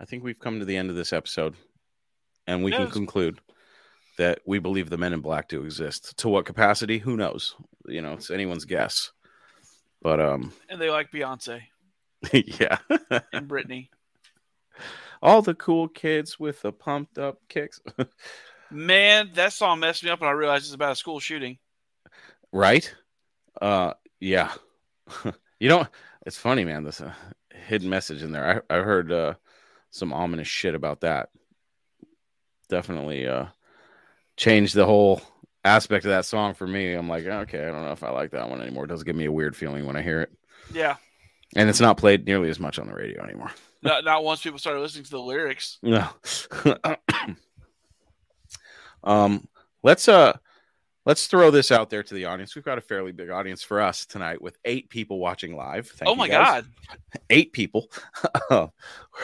Speaker 1: I think we've come to the end of this episode, and we can conclude that we believe the Men in Black do exist. To what capacity? Who knows? You know, it's anyone's guess. But um,
Speaker 2: And they like Beyonce
Speaker 1: yeah,
Speaker 2: and Britney.
Speaker 1: all the cool kids with the pumped up kicks,
Speaker 2: Man, that song messed me up, and I realized it's about a school shooting.
Speaker 1: right? Uh, yeah. you know, it's funny, man. There's a hidden message in there. I I heard uh some ominous shit about that. Definitely uh changed the whole aspect of that song for me. I'm like, okay, I don't know if I like that one anymore. It does give me a weird feeling when I hear it.
Speaker 2: Yeah.
Speaker 1: And it's not played nearly as much on the radio anymore.
Speaker 2: Not, not once people started listening to the lyrics.
Speaker 1: No. um let's uh let's throw this out there to the audience. We've got a fairly big audience for us tonight with eight people watching live. Thank
Speaker 2: oh my. God.
Speaker 1: Eight people. we're,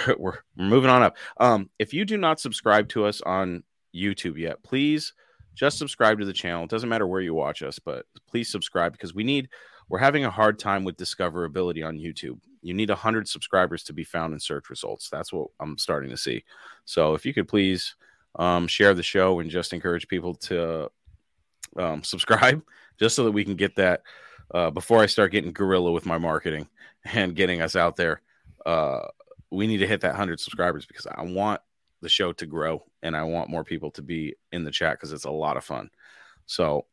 Speaker 1: we're we're moving on up. Um, if you do not subscribe to us on YouTube yet, please just subscribe to the channel. It doesn't matter where you watch us, but please subscribe because we need we're having a hard time with discoverability on YouTube. You need 100 subscribers to be found in search results. That's what I'm starting to see. So if you could please um, share the show and just encourage people to um, subscribe just so that we can get that uh, before I start getting gorilla with my marketing and getting us out there. Uh, we need to hit that 100 subscribers because I want the show to grow and I want more people to be in the chat because it's a lot of fun. So,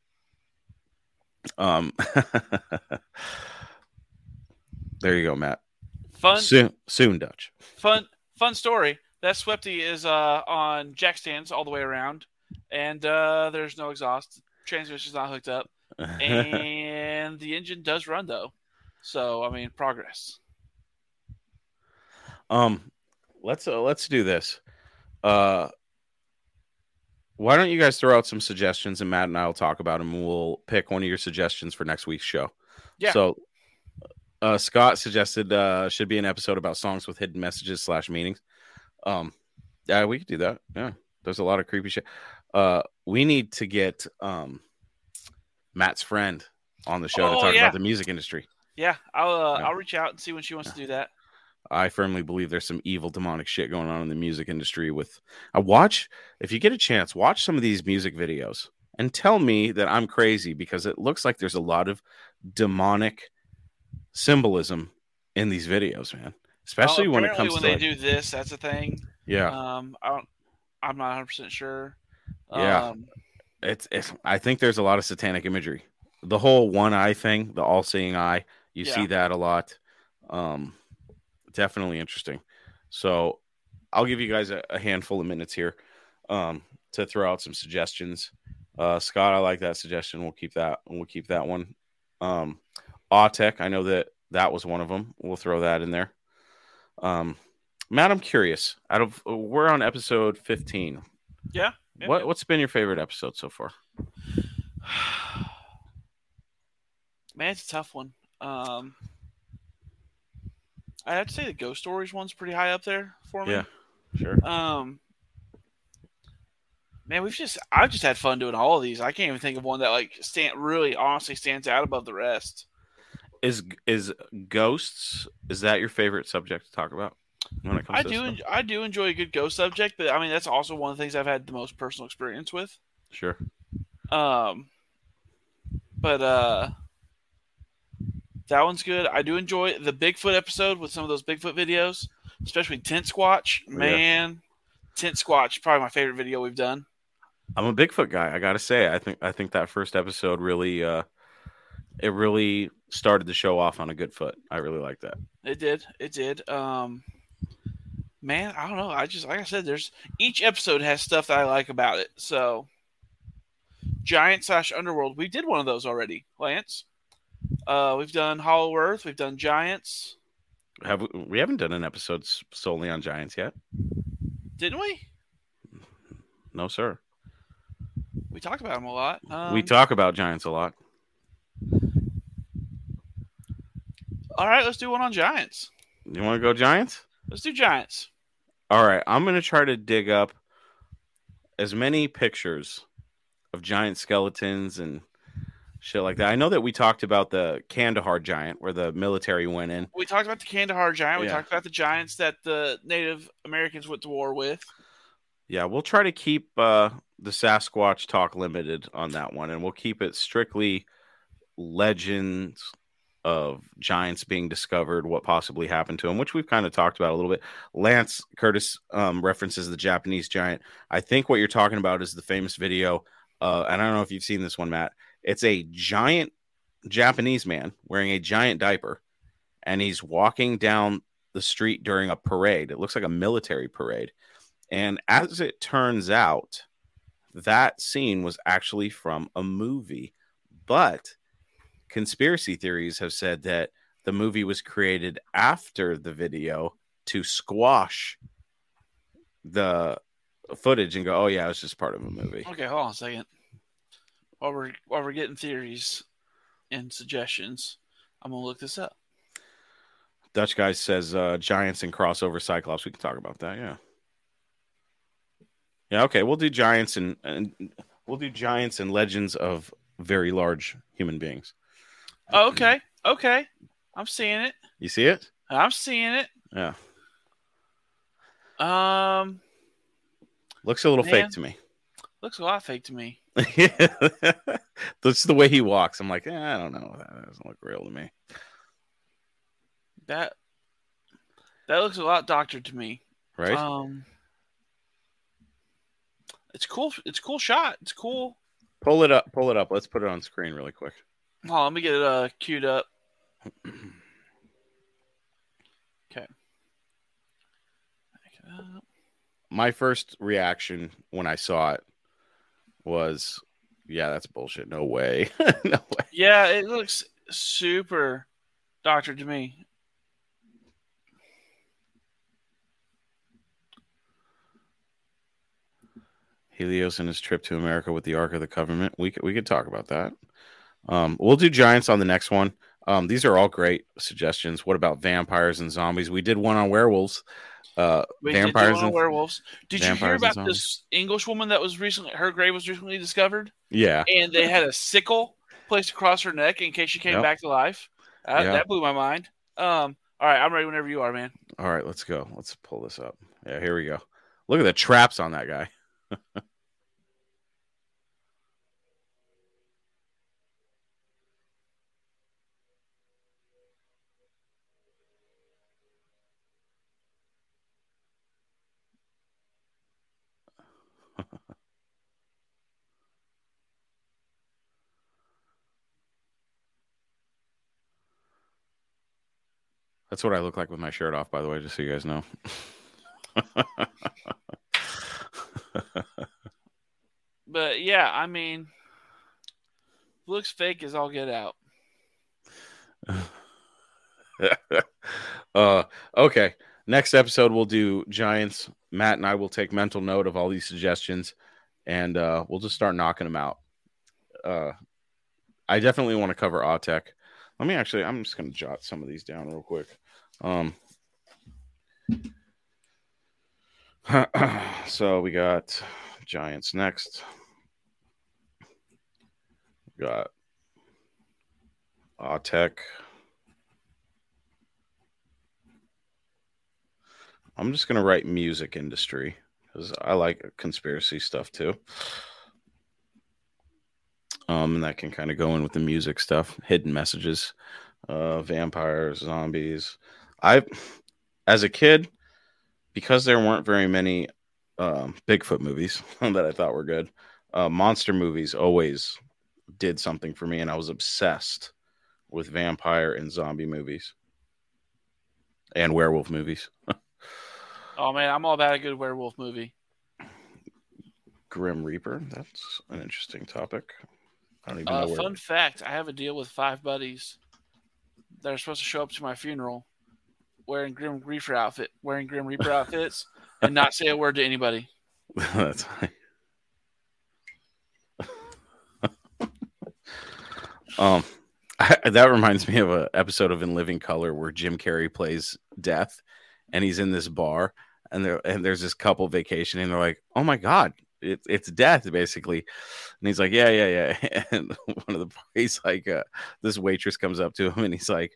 Speaker 1: um, there you go, Matt.
Speaker 2: Fun,
Speaker 1: Soon, soon, Dutch.
Speaker 2: fun, fun story. That Swifty is uh, on jack stands all the way around, and uh, there's no exhaust. Transmission's not hooked up, and the engine does run though. So I mean, progress.
Speaker 1: Um, let's uh, let's do this. Uh, why don't you guys throw out some suggestions and Matt and I will talk about them. and We'll pick one of your suggestions for next week's show.
Speaker 2: Yeah.
Speaker 1: So, uh, Scott suggested uh should be an episode about songs with hidden messages slash meanings. Um, yeah, we could do that. Yeah, there's a lot of creepy shit. Uh, we need to get um Matt's friend on the show to
Speaker 2: Oh,
Speaker 1: talk
Speaker 2: yeah.
Speaker 1: about the music industry.
Speaker 2: Yeah, I'll uh,
Speaker 1: Yeah.
Speaker 2: I'll reach out and see when she wants to do that.
Speaker 1: I firmly believe there's some evil demonic shit going on in the music industry with I watch if you get a chance, watch some of these music videos and tell me that I'm crazy because it looks like there's a lot of demonic symbolism in these videos, man. Especially
Speaker 2: Oh,
Speaker 1: when it comes
Speaker 2: when
Speaker 1: to
Speaker 2: they
Speaker 1: like-
Speaker 2: do this, that's a thing.
Speaker 1: Yeah.
Speaker 2: Um, I don't. I'm not 100 percent sure.
Speaker 1: Yeah.
Speaker 2: Um,
Speaker 1: it's, it's I think there's a lot of satanic imagery. The whole one eye thing, the all seeing eye, you
Speaker 2: Yeah.
Speaker 1: see that a lot. Um definitely interesting. So I'll give you guys a, a handful of minutes here um to throw out some suggestions. Uh Scott, I like that suggestion. We'll keep that we'll keep that one. Um AUTEC, I know that that was one of them. We'll throw that in there. Um Matt, I'm curious. Out of we're on episode 15.
Speaker 2: Yeah. yeah,
Speaker 1: What
Speaker 2: yeah.
Speaker 1: what's been your favorite episode so far?
Speaker 2: Man, it's a tough one. Um, I have to say the ghost stories one's pretty high up there for me.
Speaker 1: Yeah, sure.
Speaker 2: Um, man, we've just I've just had fun doing all of these. I can't even think of one that like stand really honestly stands out above the rest.
Speaker 1: Is is ghosts? Is that your favorite subject to talk about when it comes
Speaker 2: I do en- I do enjoy a good ghost subject, but I mean that's also one of the things I've had the most personal experience with.
Speaker 1: Sure.
Speaker 2: Um, but uh, that one's good. I do enjoy the Bigfoot episode with some of those Bigfoot videos, especially Tent Squatch.
Speaker 1: Yeah.
Speaker 2: Man, Tent Squatch probably my favorite video we've done.
Speaker 1: I'm a Bigfoot guy. I gotta say, I think I think that first episode really, uh, it really started the show off on a good foot. I really like that.
Speaker 2: It did. It did. Um, man, I don't know. I just like I said, there's each episode has stuff that I like about it. So, Giant slash Underworld, we did one of those already, Lance. Uh, we've done Hollow Earth. We've done Giants,
Speaker 1: Have we, we haven't done an episode solely on giants yet?
Speaker 2: didn't we?
Speaker 1: No, sir.
Speaker 2: We talked about them a lot. Um,
Speaker 1: we talk about giants a lot.
Speaker 2: All right, let's do one on Giants.
Speaker 1: You want to go giants?
Speaker 2: Let's do Giants.
Speaker 1: All right, I'm gonna try to dig up as many pictures of giant skeletons and shit like that. I know that we talked about the Kandahar giant where the military went in.
Speaker 2: We talked about the Kandahar Giant. We
Speaker 1: Yeah.
Speaker 2: talked about the Giants that the Native Americans went to war with.
Speaker 1: Yeah, we'll try to keep uh, the Sasquatch talk limited on that one, and we'll keep it strictly legends of giants being discovered, what possibly happened to them, which we've kind of talked about a little bit. Lance Curtis um, references the Japanese giant. I think what you're talking about is the famous video, uh, and I don't know if you've seen this one, Matt. It's a giant Japanese man wearing a giant diaper, and he's walking down the street during a parade. It looks like a military parade. And as it turns out, that scene was actually from a movie. But conspiracy theories have said that the movie was created after the video to squash the footage and go, oh, yeah, it was just part of a movie.
Speaker 2: Okay, hold on a second. While we're while we're getting theories and suggestions, I'm gonna look this up.
Speaker 1: Dutch guy says uh, giants and crossover cyclops. We can talk about that. Yeah. Yeah. Okay. We'll do giants and, and we'll do giants and legends of very large human beings.
Speaker 2: Oh, okay, okay, I'm seeing it.
Speaker 1: You see it?
Speaker 2: I'm seeing it.
Speaker 1: Yeah.
Speaker 2: Um,
Speaker 1: Looks a little
Speaker 2: Man.
Speaker 1: fake to me.
Speaker 2: looks a lot fake to me.
Speaker 1: That's the way he walks. I'm like, eh, I don't know. That doesn't look real to me.
Speaker 2: That that looks a lot doctored to me.
Speaker 1: Right?
Speaker 2: Um, it's cool. It's a cool shot. It's cool.
Speaker 1: Pull it up. Pull it up. Let's put it on screen really quick.
Speaker 2: Let me get it uh, queued up. Okay.
Speaker 1: My first reaction when I saw it was, yeah, that's bullshit. No way. no way.
Speaker 2: Yeah, it looks super doctored to me.
Speaker 1: Helios and his trip to America with the Ark of the Covenant. We could, we could talk about that. Um, we'll do giants on the next one. Um, these are all great suggestions. What about vampires and zombies? We did one on werewolves. Uh,
Speaker 2: We
Speaker 1: vampires and
Speaker 2: werewolves. Did you hear about this English woman that was recently her grave was recently discovered?
Speaker 1: Yeah.
Speaker 2: And they had a sickle placed across her neck in case she came
Speaker 1: Yep.
Speaker 2: back to life. Uh,
Speaker 1: Yeah.
Speaker 2: That blew my mind. Um, all right, I'm ready whenever you are, man.
Speaker 1: All right, let's go. Let's pull this up. Yeah, here we go. Look at the traps on that guy. That's what I look like with my shirt off, by the way, just so you guys know.
Speaker 2: But yeah, I mean, looks fake as all get out.
Speaker 1: uh, okay. Next episode, we'll do Giants. Matt and I will take mental note of all these suggestions and uh, we'll just start knocking them out. Uh, I definitely want to cover AUTEC. Let me actually, I'm just going to jot some of these down real quick. Um, so we got Giants next. We got AUTEC. I'm just gonna write music industry because I like conspiracy stuff too. Um, and that can kind of go in with the music stuff, hidden messages, uh, vampires, zombies. I, as a kid, because there weren't very many um, Bigfoot movies that I thought were good, uh, monster movies always did something for me, and I was obsessed with vampire and zombie movies and werewolf movies.
Speaker 2: Oh man, I'm all about a good werewolf movie.
Speaker 1: Grim Reaper. That's an interesting topic. I don't even
Speaker 2: Uh,
Speaker 1: know where.
Speaker 2: fun fact: I have a deal with five buddies that are supposed to show up to my funeral wearing Grim Reaper outfit, wearing Grim Reaper outfits, and not say a word to anybody.
Speaker 1: That's um, that reminds me of an episode of In Living Color where Jim Carrey plays Death, and he's in this bar, and there and there's this couple vacationing. And they're like, "Oh my god, it, it's Death!" Basically, and he's like, "Yeah, yeah, yeah." And one of the he's like, uh, this waitress comes up to him, and he's like.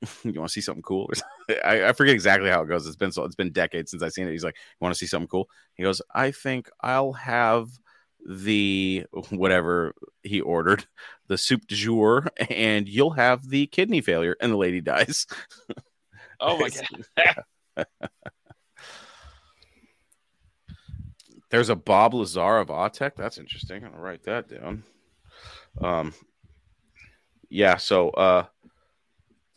Speaker 1: You want to see something cool? I, I forget exactly how it goes. It's been so it's been decades since I've seen it. He's like, "You want to see something cool?" He goes, "I think I'll have the whatever he ordered, the soup du jour, and you'll have the kidney failure, and the lady dies.
Speaker 2: Oh my god.
Speaker 1: There's a Bob Lazar of AUTEC. That's interesting. I'm gonna write that down. Um, yeah. So, uh,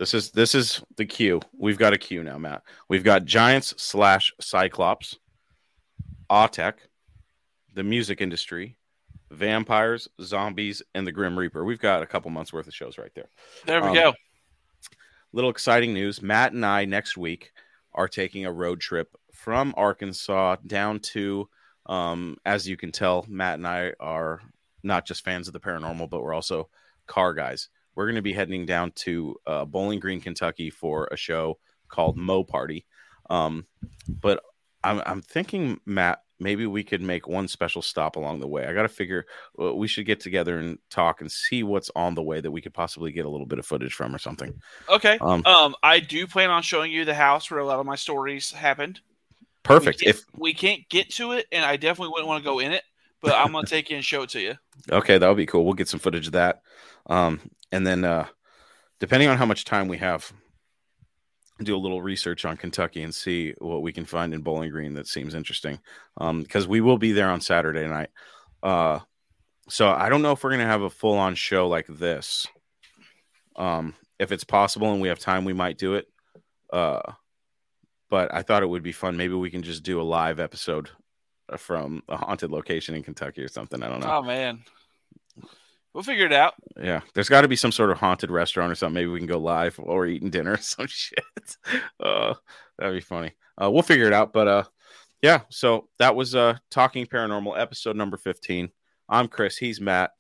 Speaker 1: this is this is the queue. We've got a queue now, Matt. We've got Giants slash Cyclops, AUTEC, the music industry, vampires, zombies, and the Grim Reaper. We've got a couple months worth of shows right there.
Speaker 2: There we
Speaker 1: Um,
Speaker 2: go.
Speaker 1: Little exciting news. Matt and I next week are taking a road trip from Arkansas down to, um, as you can tell, Matt and I are not just fans of the paranormal, but we're also car guys. We're going to be heading down to uh, Bowling Green, Kentucky for a show called MoParty. Um, but I'm, I'm thinking, Matt, maybe we could make one special stop along the way. I got to figure well, we should get together and talk and see what's on the way that we could possibly get a little bit of footage from or something.
Speaker 2: Okay.
Speaker 1: Um,
Speaker 2: Um, I do plan on showing you the house where a lot of my stories happened.
Speaker 1: Perfect.
Speaker 2: We
Speaker 1: If
Speaker 2: we can't get to it, and I definitely wouldn't want to go in it, but I'm gonna take you and show it to you.
Speaker 1: okay, that would be cool. We'll get some footage of that. Um, and then uh, depending on how much time we have, do a little research on Kentucky and see what we can find in Bowling Green that seems interesting. Um, because we will be there on Saturday night. Uh, so I don't know if we're gonna have a full on show like this. Um, if it's possible and we have time, we might do it. Uh, but I thought it would be fun. Maybe we can just do a live episode from a haunted location in Kentucky or something. I don't know.
Speaker 2: Oh man, we'll figure it out.
Speaker 1: Yeah, there's got to be some sort of haunted restaurant or something. Maybe we can go live while we're eating dinner or some shit. Uh, that'd be funny. Uh, we'll figure it out. But uh, yeah. So that was uh, talking paranormal episode number fifteen. I'm Chris. He's Matt,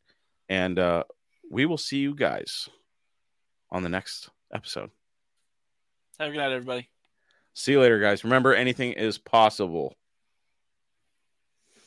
Speaker 1: and uh, we will see you guys on the next episode.
Speaker 2: Have a good night, everybody.
Speaker 1: See you later, guys. Remember, anything is possible.